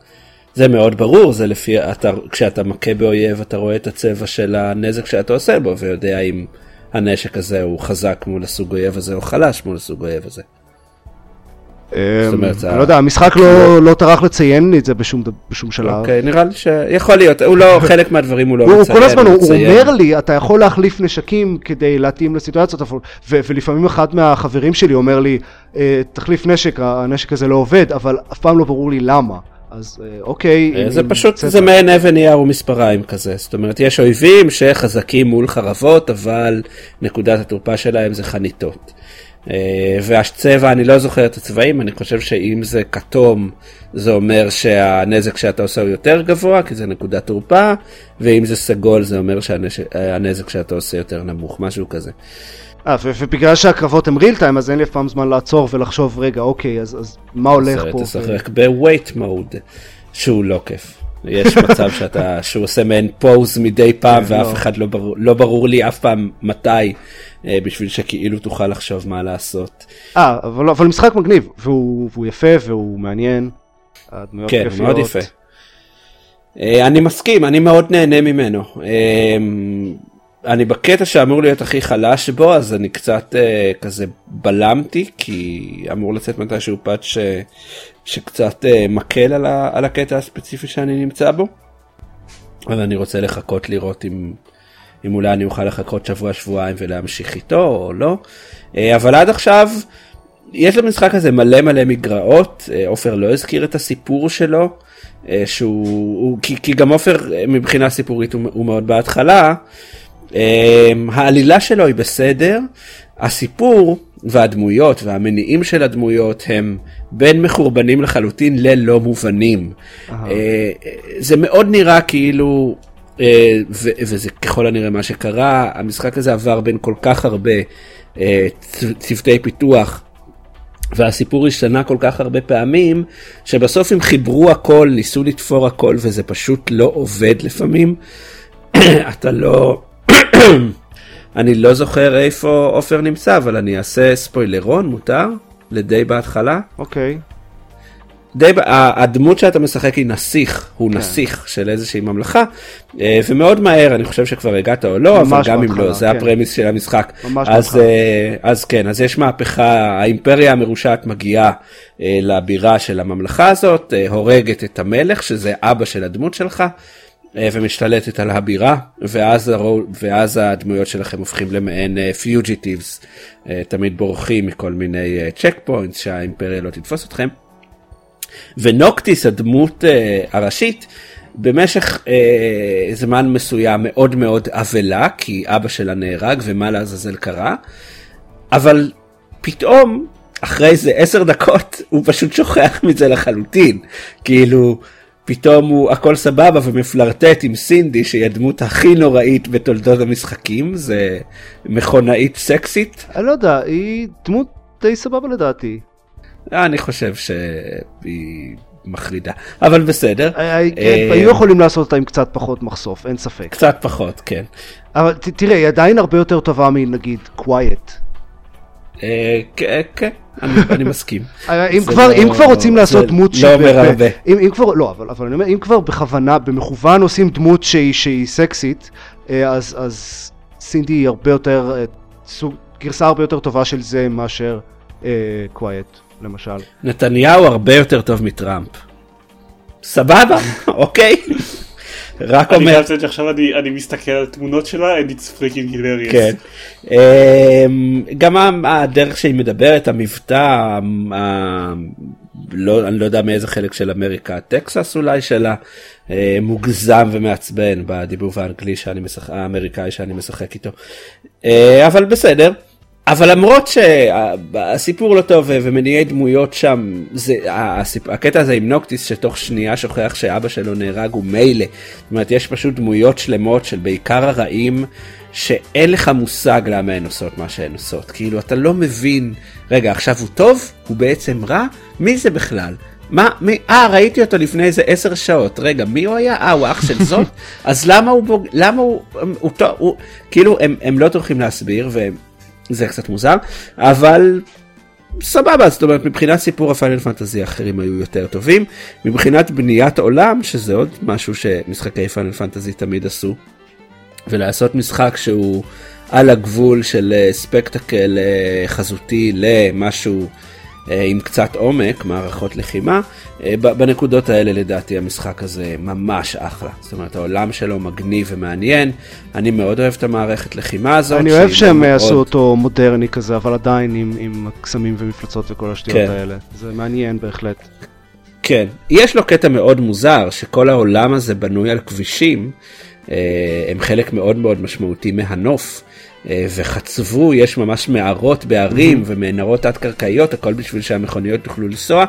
Speaker 2: זה מאוד ברור זה לפי אתה כשאתה מכה באויב אתה רואה את הצבע של הנזק שאתה עושה בו ויודע אם הנשק הזה הוא חזק מול הסוג אויב הזה או חלש מול הסוג אויב הזה.
Speaker 4: אמ, אני לא יודע, המשחק לא, לא טרח לציין לי את זה בשום שלב.
Speaker 2: אוקיי, נראה לי שיכול להיות, הוא לא, חלק מהדברים הוא לא מציין.
Speaker 4: הוא כל הזמן, הוא אומר לי, אתה יכול להחליף נשקים כדי להתאים לסיטואציות, ולפעמים אחד מהחברים שלי אומר לי, אה, תחליף נשק, הנשק הזה לא עובד, אבל אף פעם לא ברור לי למה. אז אה, אוקיי.
Speaker 2: אה, זה פשוט, זה מעין אבן נייר ומספריים כזה. זאת אומרת, יש אויבים שחזקים מול חרבות, אבל נקודת התורפה שלהם זה חניתות. אה, והצבע, אני לא זוכר את הצבעים, אני חושב שאם זה כתום, זה אומר שהנזק שאתה עושה הוא יותר גבוה, כי זה נקודת תורפה, ואם זה סגול, זה אומר שהנזק שאתה עושה יותר נמוך, משהו כזה.
Speaker 4: אה, ובגלל שהקרבות הם real time, אז אין לי אף פעם זמן לעצור ולחשוב, רגע, אוקיי, אז, אז מה הולך פה?
Speaker 2: תשחק ב-wait mode, שהוא לא כיף. יש מצב שאתה, שהוא עושה מעין פוז מדי פעם, כן, ואף לא. אחד לא ברור, לא ברור לי אף פעם מתי. אה, בשביל שכאילו תוכל לחשוב מה לעשות.
Speaker 4: אה, אבל, אבל משחק מגניב, והוא, והוא יפה והוא מעניין.
Speaker 2: כן, כיפיות. מאוד יפה. אה, אני מסכים, אני מאוד נהנה ממנו. אה, אני בקטע שאמור להיות הכי חלש בו, אז אני קצת כזה בלמתי, כי אמור לצאת מתישהו פאט ש... שקצת מקל על, ה... על הקטע הספציפי שאני נמצא בו. אבל אני רוצה לחכות לראות אם... אם אולי אני אוכל לחכות שבוע שבועיים ולהמשיך איתו או לא. אה, אבל עד עכשיו יש למשחק הזה מלא מלא מגרעות, אה, עופר לא הזכיר את הסיפור שלו, אה, שהוא, הוא, כי, כי גם עופר מבחינה סיפורית הוא, הוא מאוד בהתחלה, העלילה שלו היא בסדר, הסיפור והדמויות והמניעים של הדמויות הם בין מחורבנים לחלוטין ללא מובנים. זה מאוד נראה כאילו אה, וזה ככל הנראה מה שקרה, המשחק הזה עבר בין כל כך הרבה אה, צוותי פיתוח. והסיפור השתנה כל כך הרבה פעמים, שבסוף הם חיברו הכל, ניסו לתפור הכל, וזה פשוט לא עובד לפעמים. אתה לא... אני לא זוכר איפה עופר נמצא, אבל אני אעשה ספוילרון, מותר? לדי בהתחלה?
Speaker 4: אוקיי. Okay.
Speaker 2: די, הדמות שאתה משחק היא נסיך, הוא כן. נסיך של איזושהי ממלכה, אה, ומאוד מהר, אני חושב שכבר הגעת או לא, אבל גם אם לא, זה כן. הפרמיס של המשחק. אז, אה, אז כן, אז יש מהפכה, האימפריה המרושעת מגיעה אה, לבירה של הממלכה הזאת, הורגת את המלך, שזה אבא של הדמות שלך. ומשתלטת על הבירה ואז, ואז הדמויות שלכם הופכים למעין fugitives תמיד בורחים מכל מיני checkpoints שהאימפריה לא תתפוס אתכם. ונוקטיס הדמות uh, הראשית במשך uh, זמן מסוים מאוד מאוד אבלה כי אבא שלה נהרג ומה לעזאזל קרה אבל פתאום אחרי איזה עשר דקות הוא פשוט שוכח מזה לחלוטין כאילו פתאום הוא הכל סבבה ומפלרטט עם סינדי שהיא הדמות הכי נוראית בתולדות המשחקים זה מכונאית סקסית.
Speaker 4: אני לא יודע היא דמות די סבבה לדעתי.
Speaker 2: אני חושב שהיא מחרידה, אבל בסדר.
Speaker 4: אה, אה, כן,
Speaker 2: אה,
Speaker 4: היו יכולים לעשות אותה עם קצת פחות מחשוף, אין ספק.
Speaker 2: קצת פחות, כן.
Speaker 4: אבל תראה, היא עדיין הרבה יותר טובה מנגיד
Speaker 2: Quiet. כן, כן, אני מסכים.
Speaker 4: אם
Speaker 2: זה
Speaker 4: כבר,
Speaker 2: לא-
Speaker 4: אם כבר רוצים לעשות
Speaker 2: זה
Speaker 4: דמות
Speaker 2: לא אומר הרבה.
Speaker 4: אם, כבר, לא, אבל, אני אומר, אם כבר בכוונה, במכוון עושים דמות שהיא, סקסית, אז, סינדי היא הרבה יותר, גרסה הרבה יותר טובה של זה מאשר Quiet, למשל.
Speaker 2: נתניהו הרבה יותר טוב מטראמפ. סבבה, אוקיי. רק
Speaker 1: אני
Speaker 2: אומר,
Speaker 1: חייב לציין שעכשיו אני אני מסתכל על תמונות שלה and it's freaking hilarious.
Speaker 2: כן. אמ, גם הדרך שהיא מדברת, המבטא, לא, אני לא יודע מאיזה חלק של אמריקה, טקסס אולי שלה, אה, מוגזם ומעצבן בדיבוב האנגלי שאני משחק, האמריקאי שאני משחק איתו. אה, אבל בסדר. אבל למרות שהסיפור לא טוב ומניעי דמויות שם, זה, הסיפ, הקטע הזה עם נוקטיס שתוך שנייה שוכח שאבא שלו נהרג הוא מילא. זאת אומרת, יש פשוט דמויות שלמות של בעיקר הרעים, שאין לך מושג למה הן עושות מה שהן עושות. כאילו, אתה לא מבין, רגע, עכשיו הוא טוב? הוא בעצם רע? מי זה בכלל? מה, מי, אה, ראיתי אותו לפני איזה עשר שעות, רגע, מי הוא היה? אה, הוא אח של זאת? אז למה הוא, בוג... למה הוא, הוא, הוא, הוא, כאילו, הם, הם לא טורחים להסביר, וזה קצת מוזר, אבל סבבה, זאת אומרת, מבחינת סיפור ה Final Fantasy האחרים היו יותר טובים, מבחינת בניית עולם, שזה עוד משהו שמשחקי Final Fantasy תמיד עשו, ולעשות משחק שהוא על הגבול של אה, ספקטקל אה, חזותי למשהו עם קצת עומק, מערכות לחימה, אה, בנקודות האלה לדעתי המשחק הזה ממש אחלה. זאת אומרת העולם שלו מגניב ומעניין, אני מאוד אוהב את המערכת לחימה הזאת.
Speaker 4: אני אוהב שהם
Speaker 2: מאוד-
Speaker 4: עשו אותו מודרני כזה, אבל עדיין עם, עם קסמים ומפלצות וכל השטויות
Speaker 2: כן.
Speaker 4: האלה. זה מעניין בהחלט.
Speaker 2: כן, יש לו קטע מאוד מוזר שכל העולם הזה בנוי על כבישים, אה, הם חלק מאוד מאוד משמעותי מהנוף. אה, וחצבו, יש ממש מערות בערים ומנהרות תת-קרקעיות, הכל בשביל שהמכוניות יוכלו לנסוע,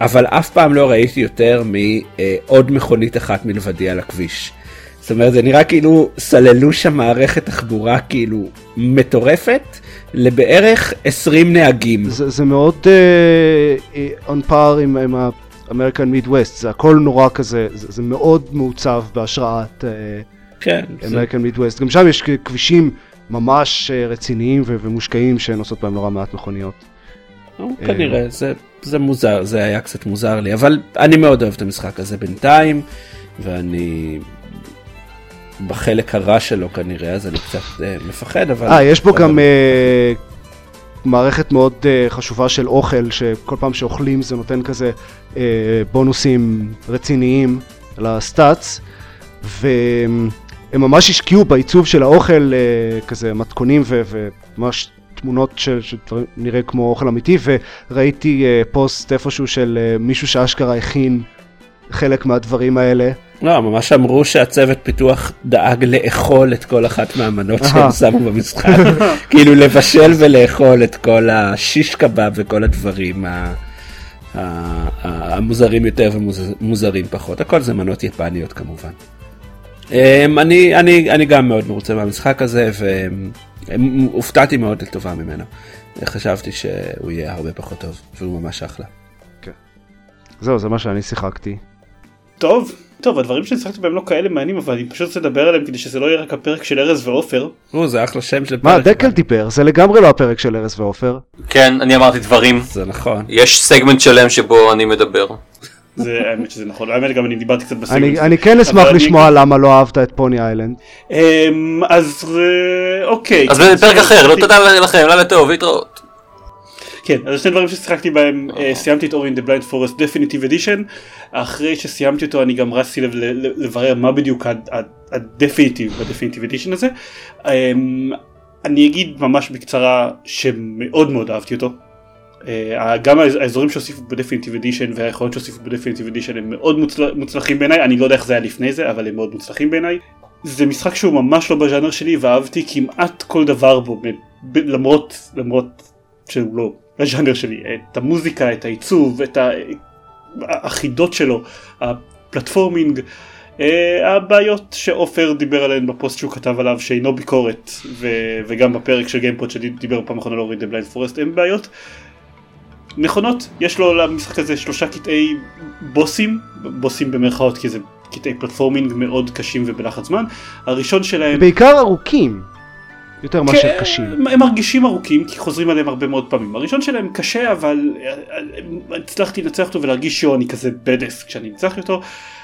Speaker 2: אבל אף פעם לא ראיתי יותר מעוד מכונית אחת מלבדי על הכביש. זאת אומרת, זה נראה כאילו סללו שם מערכת תחבורה כאילו מטורפת לבערך 20 נהגים.
Speaker 4: זה, זה מאוד uh, on par עם, עם ה-American Midwest, זה הכל נורא כזה, זה, זה מאוד מעוצב בהשראת uh,
Speaker 2: כן, זה-
Speaker 4: American Midwest. גם שם יש כבישים ממש uh, רציניים ו- ומושקעים שנוסעות בהם נורא מעט מכוניות.
Speaker 2: נו, כנראה זה זה מוזר זה היה קצת מוזר לי אבל אני מאוד אוהב את המשחק הזה בינתיים ואני בחלק הרע שלו כנראה אז אני קצת אה, מפחד אבל
Speaker 4: אה, יש בו
Speaker 2: אבל-
Speaker 4: גם אה, מערכת מאוד אה, חשובה של אוכל, שכל פעם שאוכלים זה נותן כזה אה, בונוסים רציניים לסטאצ, והם ממש השקיעו בעיצוב של האוכל אה, כזה מתכונים וממש תמונות של, שדברים נראה כמו אוכל אמיתי, וראיתי אה, פוסט איפשהו של אה, מישהו שאשכרה הכין חלק מהדברים האלה.
Speaker 2: לא ממש אמרו שהצוות פיתוח דאג לאכול את כל אחת מהמנות שהם. שמו במשחק כאילו לבשל ולאכול את כל השיש קבב וכל הדברים המוזרים יותר ומוזרים פחות הכל זה מנות יפניות כמובן. אמ, אני אני אני גם מאוד מרוצה מהמשחק הזה והופתעתי מאוד לטובה ממנו. חשבתי שהוא יהיה הרבה פחות טוב והוא ממש אחלה.
Speaker 4: זהו, זה מה שאני שיחקתי.
Speaker 1: טוב, טוב, הדברים ששיחקתי בהם לא כאלה מעניינים, אבל אני פשוט רוצה לדבר עליהם כדי שזה לא יהיה רק הפרק של ארז ועופר.
Speaker 2: או, זה אחלה שם של
Speaker 4: מה,
Speaker 2: פרק.
Speaker 4: דקל דיבר, זה לגמרי לא הפרק של ארז ועופר.
Speaker 3: כן, אני אמרתי דברים.
Speaker 2: זה נכון.
Speaker 3: יש סגמנט שלם שבו אני מדבר.
Speaker 1: זה האמת שזה נכון, האמת גם אני דיברתי קצת בסגנון.
Speaker 4: אני, אני כן אשמח לשמוע למה לא אהבת את Pony Island.
Speaker 1: אמ, אז אה, אוקיי.
Speaker 3: אז בפרק אחר, לא תודה לכם, לילה טוב, להתראות.
Speaker 1: כן, אז שני דברים ששיחקתי בהם, אה, סיימתי את Ori and the Blind Forest definitive edition, אחרי שסיימתי אותו אני גם רצתי לברר מה בדיוק ה definitive ב definitive edition הזה. אמ, אני אגיד ממש בקצרה שמאוד מאוד אהבתי אותו. אה, גם האז- האזורים שהוסיפו ב definitive edition והיכולות שהוסיפו ב definitive edition הם מאוד מוצל- מוצלחים בעיניי, אני לא יודע איך זה היה לפני זה, אבל הם מאוד מוצלחים בעיניי. זה משחק שהוא ממש לא בז'אנר שלי ואהבתי כמעט כל דבר בו, למרות, למרות שהוא לא בז'אנר שלי, את המוזיקה, את העיצוב, את החידות שלו, ה platforming, אה, הבעיות שעופר דיבר עליהן בפוסט שהוא כתב עליו שאינו ביקורת ו- וגם בפרק של גיימפוד שדיבר פעם אחרונה על Ori the Blind Forest הן בעיות נכונות יש לו למשחק הזה שלושה קטעי בוסים בוסים במרכאות כי זה קטעי platforming מאוד קשים ובלחץ זמן הראשון שלהם
Speaker 4: בעיקר ארוכים. יותר מאשר
Speaker 1: כן,
Speaker 4: קשים.
Speaker 1: הם- מרגישים ארוכים כי חוזרים עליהם הרבה מאוד פעמים. הראשון שלהם קשה אבל אה, אה, הצלחתי לנצח אותו ולהרגיש שאני כזה badass כשאני ניצחתי אותו.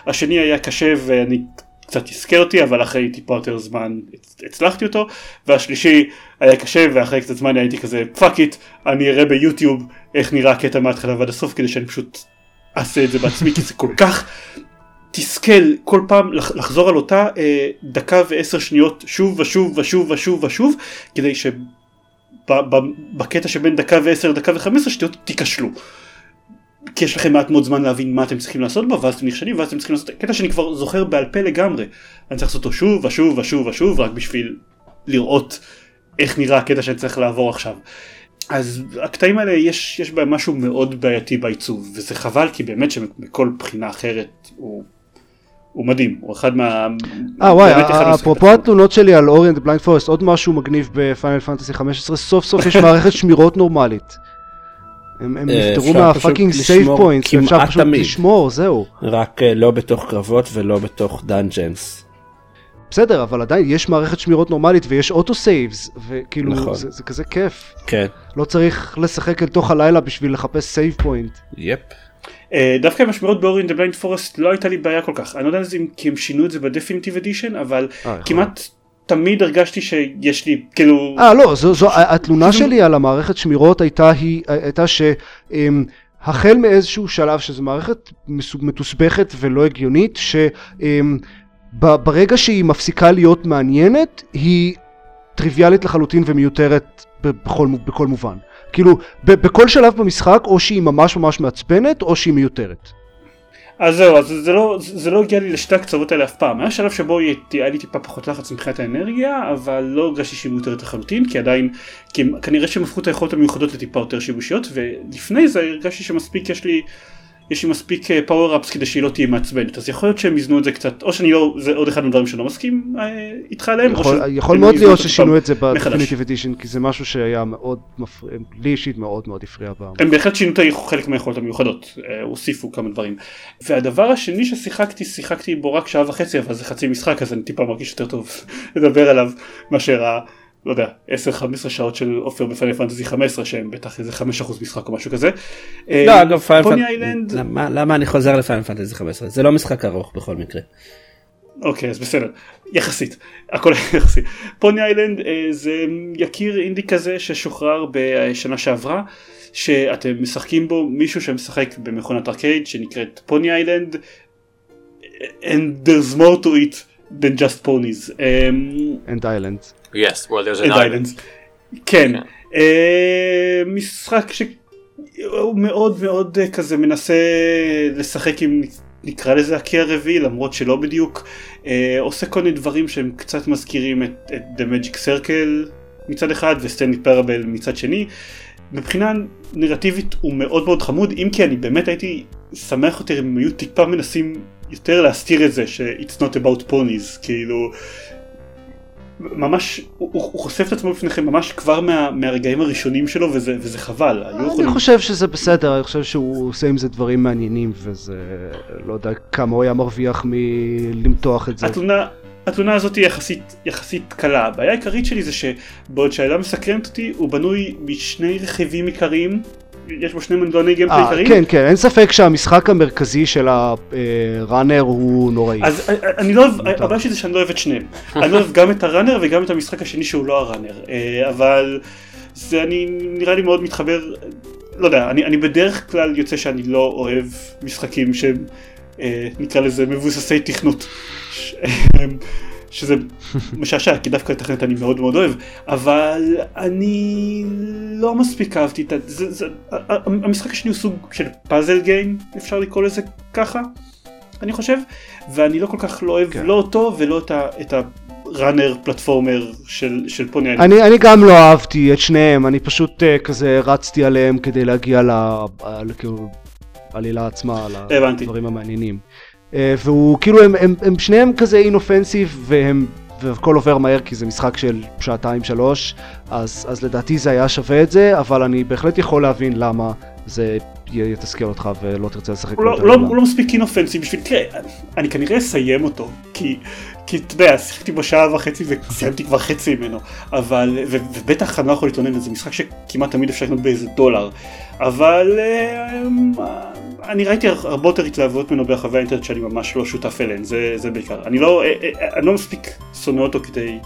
Speaker 1: השני היה קשה ואני קצת תסכל אותי אבל אחרי טיפה יותר זמן הצ- הצלחתי אותו. והשלישי היה קשה ואחרי קצת זמן הייתי כזה fuck it אני אראה ביוטיוב איך נראה הקטע מההתחלה ועד הסוף כדי שאני פשוט אעשה את זה בעצמי כי זה כל כך תסכל כל פעם לח- לחזור על אותה אה, דקה ועשר שניות שוב ושוב ושוב ושוב ושוב כדי שבקטע שבין דקה ועשר לדקה וחמש עשרה שניות תיכשלו. כי יש לכם מעט מאוד זמן להבין מה אתם צריכים לעשות בו ואז אתם נכשלים ואז אתם צריכים לעשות קטע שאני כבר זוכר בעל פה לגמרי. אני צריך לעשות אותו שוב ושוב ושוב ושוב רק בשביל לראות איך נראה הקטע שאני צריך לעבור עכשיו. אז הקטעים האלה יש, יש בהם משהו מאוד בעייתי בעיצוב וזה חבל כי באמת שמכל בחינה אחרת הוא, הוא מדהים הוא אחד מה...
Speaker 4: אה וואי, אפרופו. התלונות שלי על Ori and the Blind Forest, עוד משהו מגניב ב Final Fantasy 15, סוף סוף יש מערכת שמירות נורמלית. הם הם
Speaker 2: אה,
Speaker 4: נפטרו
Speaker 2: אפשר מה
Speaker 4: fucking
Speaker 2: save
Speaker 4: points, ואפשר
Speaker 2: כמעט
Speaker 4: פשוט
Speaker 2: תמיד.
Speaker 4: לשמור, זהו.
Speaker 2: רק אה, לא בתוך קרבות ולא בתוך dungeons.
Speaker 4: בסדר, אבל עדיין יש מערכת שמירות נורמלית ויש auto saves, וכאילו
Speaker 2: נכון.
Speaker 4: זה זה כזה כיף.
Speaker 2: כן.
Speaker 4: לא צריך לשחק אל תוך הלילה בשביל לחפש save point.
Speaker 2: yep.
Speaker 1: אה, דווקא עם השמירות Blind Forest לא הייתה לי בעיה כל כך אני לא יודע אם כי הם שינו את זה ב definitive edition אבל
Speaker 4: אה, יכול
Speaker 1: כמעט תמיד הרגשתי שיש לי כאילו
Speaker 4: אה לא, זו, זו, התלונה שלי על המערכת שמירות הייתה, היא, הייתה שהחל מאיזשהו שלב שזו מערכת מתוסבכת ולא הגיונית, שברגע שהיא מפסיקה להיות מעניינת, היא טריוויאלית לחלוטין ומיותרת בכל, בכל מובן. כאילו, בכל שלב במשחק, או שהיא ממש ממש מעצבנת, או שהיא מיותרת.
Speaker 1: אז זהו אז זה לא זה לא הגיע לי לשתי הקצוות האלה אף פעם היה שלב שבו היה לי טיפה פחות לחץ מבחינת האנרגיה אבל לא הרגשתי שהיא מותרת לחלוטין כי עדיין כי כנראה שהם הפכו את היכולות המיוחדות לטיפה יותר שיבושיות ולפני זה הרגשתי שמספיק יש לי. יש לי מספיק פאוור אפס כדי שהיא לא תהיה מעצבנת אז יכול להיות שהם איזנו את זה קצת או שאני לא זה עוד אחד מהדברים שאני לא מסכים אה, איתך עליהם או
Speaker 4: יכול,
Speaker 1: שהם
Speaker 4: יכול מאוד להיות ששינו את זה. בדפיניטיב אדישן, כי זה משהו שהיה מאוד מפריע, לי אישית מאוד מאוד הפריע פעם.
Speaker 1: הם בהחלט שינו את חלק מהיכולות המיוחדות, אה, הוסיפו כמה דברים. והדבר השני ששיחקתי, שיחקתי בו רק שעה וחצי, אבל זה חצי משחק אז אני טיפה מרגיש יותר טוב לדבר עליו מאשר ה... לא יודע, 10-15 שעות של עופר ב Final Fantasy 15 שהם בטח איזה 5% משחק או משהו כזה.
Speaker 2: לא
Speaker 1: אה,
Speaker 2: אגב
Speaker 1: Final
Speaker 2: Pony
Speaker 1: Fantasy,
Speaker 2: למה- אני חוזר ל Final Fantasy 15? זה לא משחק ארוך בכל מקרה.
Speaker 1: אוקיי אז בסדר, יחסית, הכל יחסי. Pony Island אה, זה יקיר אינדי כזה ששוחרר בשנה שעברה, שאתם משחקים בו מישהו שמשחק במכונת ארקייד שנקראת Pony Island, and there's more to it than just ponies. אמ,
Speaker 4: And island.
Speaker 3: Yes, well there's an
Speaker 1: and
Speaker 3: island.
Speaker 1: כן,
Speaker 3: כן.
Speaker 1: אה, משחק שהוא מאוד מאוד אה, כזה מנסה לשחק עם נקרא לזה הקיר הרביעי למרות שלא בדיוק אה, עושה כל מיני דברים שהם קצת מזכירים את, את The Magic Circle מצד אחד וסטנלי פרבל מצד שני. מבחינה נרטיבית הוא מאוד מאוד חמוד אם כי אני באמת הייתי שמח יותר אם היו טיפה מנסים יותר להסתיר את זה ש-it's not about ponies כאילו ממש הוא, הוא חושף את עצמו בפניכם ממש כבר מה, מהרגעים הראשונים שלו וזה, וזה חבל.
Speaker 4: אני
Speaker 1: יכולים-
Speaker 4: חושב שזה בסדר, אני חושב שהוא עושה עם זה דברים מעניינים, וזה... לא יודע כמה הוא היה מרוויח מלמתוח את זה.
Speaker 1: התלונה, התלונה הזאת היא יחסית, יחסית קלה. הבעיה העיקרית שלי זה שבעוד שהעילה מסקרנת אותי הוא בנוי משני רכיבים עיקריים. יש בו שני מנגנוני גיימפלי
Speaker 4: אה,
Speaker 1: עיקריים.
Speaker 4: כן, כן, אין ספק שהמשחק המרכזי של הראנר הוא נוראי.
Speaker 1: אז אה, אני לא אוהב. הבעיה שלי זה שאני לא אוהב את שניהם. אני לא אוהב גם את הראנר וגם את המשחק השני שהוא לא הראנר. אה, אבל זה אני נראה לי מאוד מתחבר, לא יודע, אני, אני בדרך כלל יוצא שאני לא אוהב משחקים שהם אה, נקרא לזה מבוססי תכנות. שזה משעשע כי דווקא את התכנת אני מאוד מאוד אוהב אבל אני לא מספיק אהבתי את ה... זה, זה, ה- ה- המשחק השני הוא סוג של פאזל גיים אפשר לקרוא לזה ככה אני חושב ואני לא כל כך לא אוהב
Speaker 4: כן.
Speaker 1: לא אותו ולא את, ה, את הראנר פלטפורמר של, של פוני.
Speaker 4: אני, אני גם לא אהבתי את שניהם, אני פשוט uh, כזה רצתי עליהם כדי להגיע ל... ל- כאילו, לעלילה עצמה,
Speaker 1: הבנתי.
Speaker 4: לדברים המעניינים. אה, והוא כאילו הם, הם, הם שניהם כזה אינופנסיב והם והכל עובר מהר כי זה משחק של שעתיים שלוש אז, אז לדעתי זה היה שווה את זה אבל אני בהחלט יכול להבין למה זה יתסכל אותך ולא תרצה לשחק
Speaker 1: הוא לא- לא-. הוא לא מספיק אינופנסי בשביל, תראה, אני כנראה אסיים אותו, כי, כי אתה יודע, שיחקתי בו שעה וחצי וסיימתי כבר חצי ממנו, אבל, ו- ובטח אני לא יכול להתלונן, זה משחק שכמעט תמיד אפשר לקנות באיזה דולר, אבל אה, אני ראיתי הרבה יותר התלהבות ממנו ברחבי האינטרנט שאני ממש לא שותף אליהן, זה, זה בעיקר. אני לא, אה, אה, אני לא מספיק שונא אותו כדי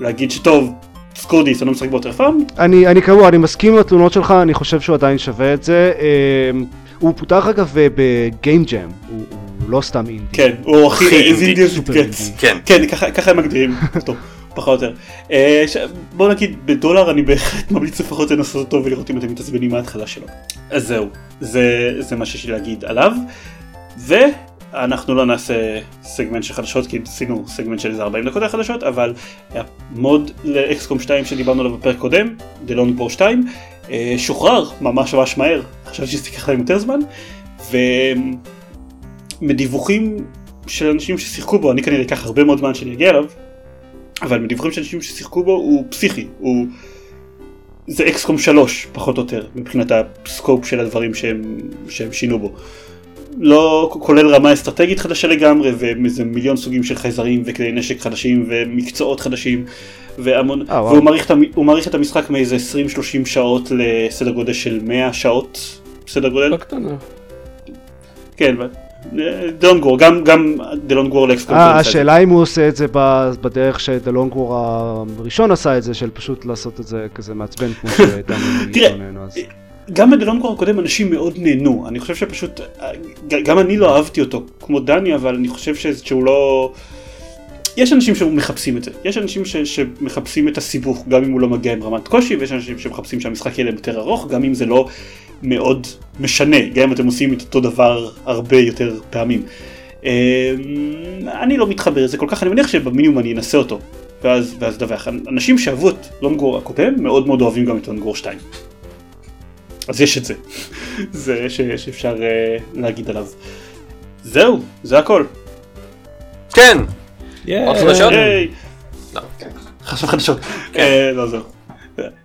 Speaker 1: להגיד שטוב, סקורדיס, אני לא משחק בו יותר פעם,
Speaker 4: אני, אני כמובן, אני מסכים עם התלונות שלך, אני חושב שהוא עדיין שווה את זה. אה, הוא פותח אגב בגיים ג'ם, הוא, הוא לא סתם אינדי.
Speaker 1: כן, הוא הכי
Speaker 3: אינדי,
Speaker 1: gets.
Speaker 4: אינדי.
Speaker 3: כן.
Speaker 1: כן, ככה, ככה הם מגדירים אותו, פחות או יותר. אה, ש... בוא נגיד, בדולר אני בהחלט ממליץ לפחות לנסות אותו ולראות אם אתם מתעצבנים מההתחלה שלו. אז זהו, זה, זה מה שיש לי להגיד עליו. ואנחנו לא נעשה סגמנט של חדשות, כי עשינו סגמנט של איזה 40 דקות חדשות, אבל המוד לאקסקום 2 שדיברנו עליו בפרק קודם, Long War 2, אה, שוחרר ממש ממש מהר, חשבתי שזה ייקח להם יותר זמן, ומדיווחים של אנשים ששיחקו בו, אני כנראה אקח הרבה מאוד זמן שאני אגיע אליו, אבל מדיווחים של אנשים ששיחקו בו הוא פסיכי, הוא... זה אקסקום 3 פחות או יותר מבחינת הסקופ של הדברים שהם, שהם שינו בו. לא כולל רמה אסטרטגית חדשה לגמרי ואיזה מיליון סוגים של חייזרים וכלי נשק חדשים ומקצועות חדשים והמון,
Speaker 4: אה, וואו.
Speaker 1: והוא מעריך, מעריך את המשחק מאיזה 20-30 שעות לסדר גודל של 100 שעות סדר גודל.
Speaker 2: בקטנה.
Speaker 1: כן, דלונגור, גם גם דלונגור לאקסקום.
Speaker 4: אה, השאלה אם הוא עושה את זה בדרך שדלונגור הראשון עשה את זה, של פשוט לעשות את זה כזה מעצבן כמו
Speaker 1: תראה,
Speaker 4: התלונן אז.
Speaker 1: גם בדלונגור הקודם אנשים מאוד נהנו, אני חושב שפשוט, ג- גם אני לא אהבתי אותו כמו דני, אבל אני חושב שהוא לא... יש אנשים שמחפשים את זה, יש אנשים ש- שמחפשים את הסיבוך, גם אם הוא לא מגיע עם רמת קושי, ויש אנשים שמחפשים שהמשחק יהיה להם יותר ארוך, גם אם זה לא מאוד משנה, גם אם אתם עושים את אותו דבר הרבה יותר פעמים. אמ, אני לא מתחבר לזה כל כך, אני מניח שבמינימום אני אנסה אותו, ואז, ואז דווח. אנשים שאהבו את לונגור הקודם, מאוד מאוד אוהבים גם את לונגור 2. אז יש את זה, זה ש, שאפשר uh, להגיד עליו. זהו, זה הכל.
Speaker 3: כן!
Speaker 2: יאי.
Speaker 3: עוד חדשות?
Speaker 1: היי,
Speaker 3: לא.
Speaker 1: חדשות חדשות. אה, לא זהו.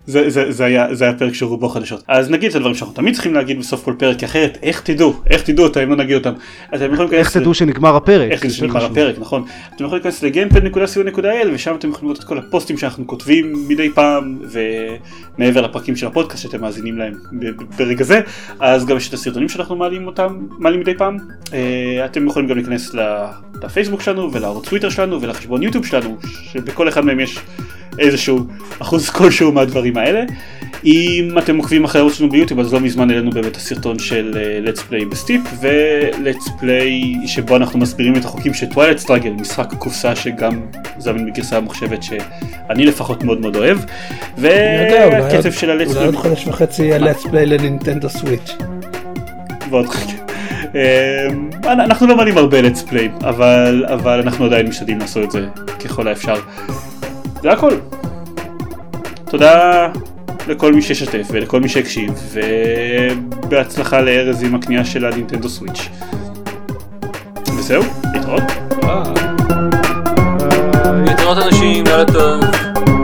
Speaker 1: זה, זה, זה, היה, זה היה פרק שרובו חדשות. אז נגיד את הדברים שאנחנו תמיד צריכים להגיד בסוף כל פרק, כי אחרת איך תדעו, איך תדעו אותם אם לא נגיד אותם. אתם יכולים
Speaker 4: איך תדעו שנגמר הפרק?
Speaker 1: איך נשמע
Speaker 4: חשוב.
Speaker 1: הפרק, נכון. אתם יכולים להיכנס לגיימפד.co.il ושם אתם יכולים לראות את כל הפוסטים שאנחנו כותבים מדי פעם ומעבר לפרקים של הפודקאסט שאתם מאזינים להם ברגע זה, אז גם יש את הסרטונים שאנחנו מעלים אותם, מעלים מדי פעם. אה, אתם יכולים גם להיכנס לפייסבוק שלנו ולערוץ טוויטר שלנו ולחשבון יוטיוב שלנו, שבכל אחד מהם יש איזשהו אחוז כלשהו מהדברים האלה. אם אתם עוקבים אחרי הערוץ שלנו ביוטיוב אז לא מזמן העלינו באמת הסרטון של uh, let's play בסטיפ ו-let's play שבו אנחנו מסבירים את החוקים של Twilight Struggle משחק קופסה שגם זמין בגרסה המוחשבת שאני לפחות מאוד מאוד אוהב והקצב של ה-let's
Speaker 2: אולי עוד חודש וחצי יהיה let's play ל Nintendo Switch.
Speaker 1: ועוד חלק. אמ, אנחנו לא מעלים הרבה let's play אבל אבל אנחנו עדיין משתדלים לעשות את זה ככל האפשר. זה הכל. תודה לכל מי ששתף ולכל מי שהקשיב ובהצלחה לארז עם הקנייה של הנינטנדו סוויץ'. וזהו, להתראות.
Speaker 3: להתראות אנשים, לילה טוב.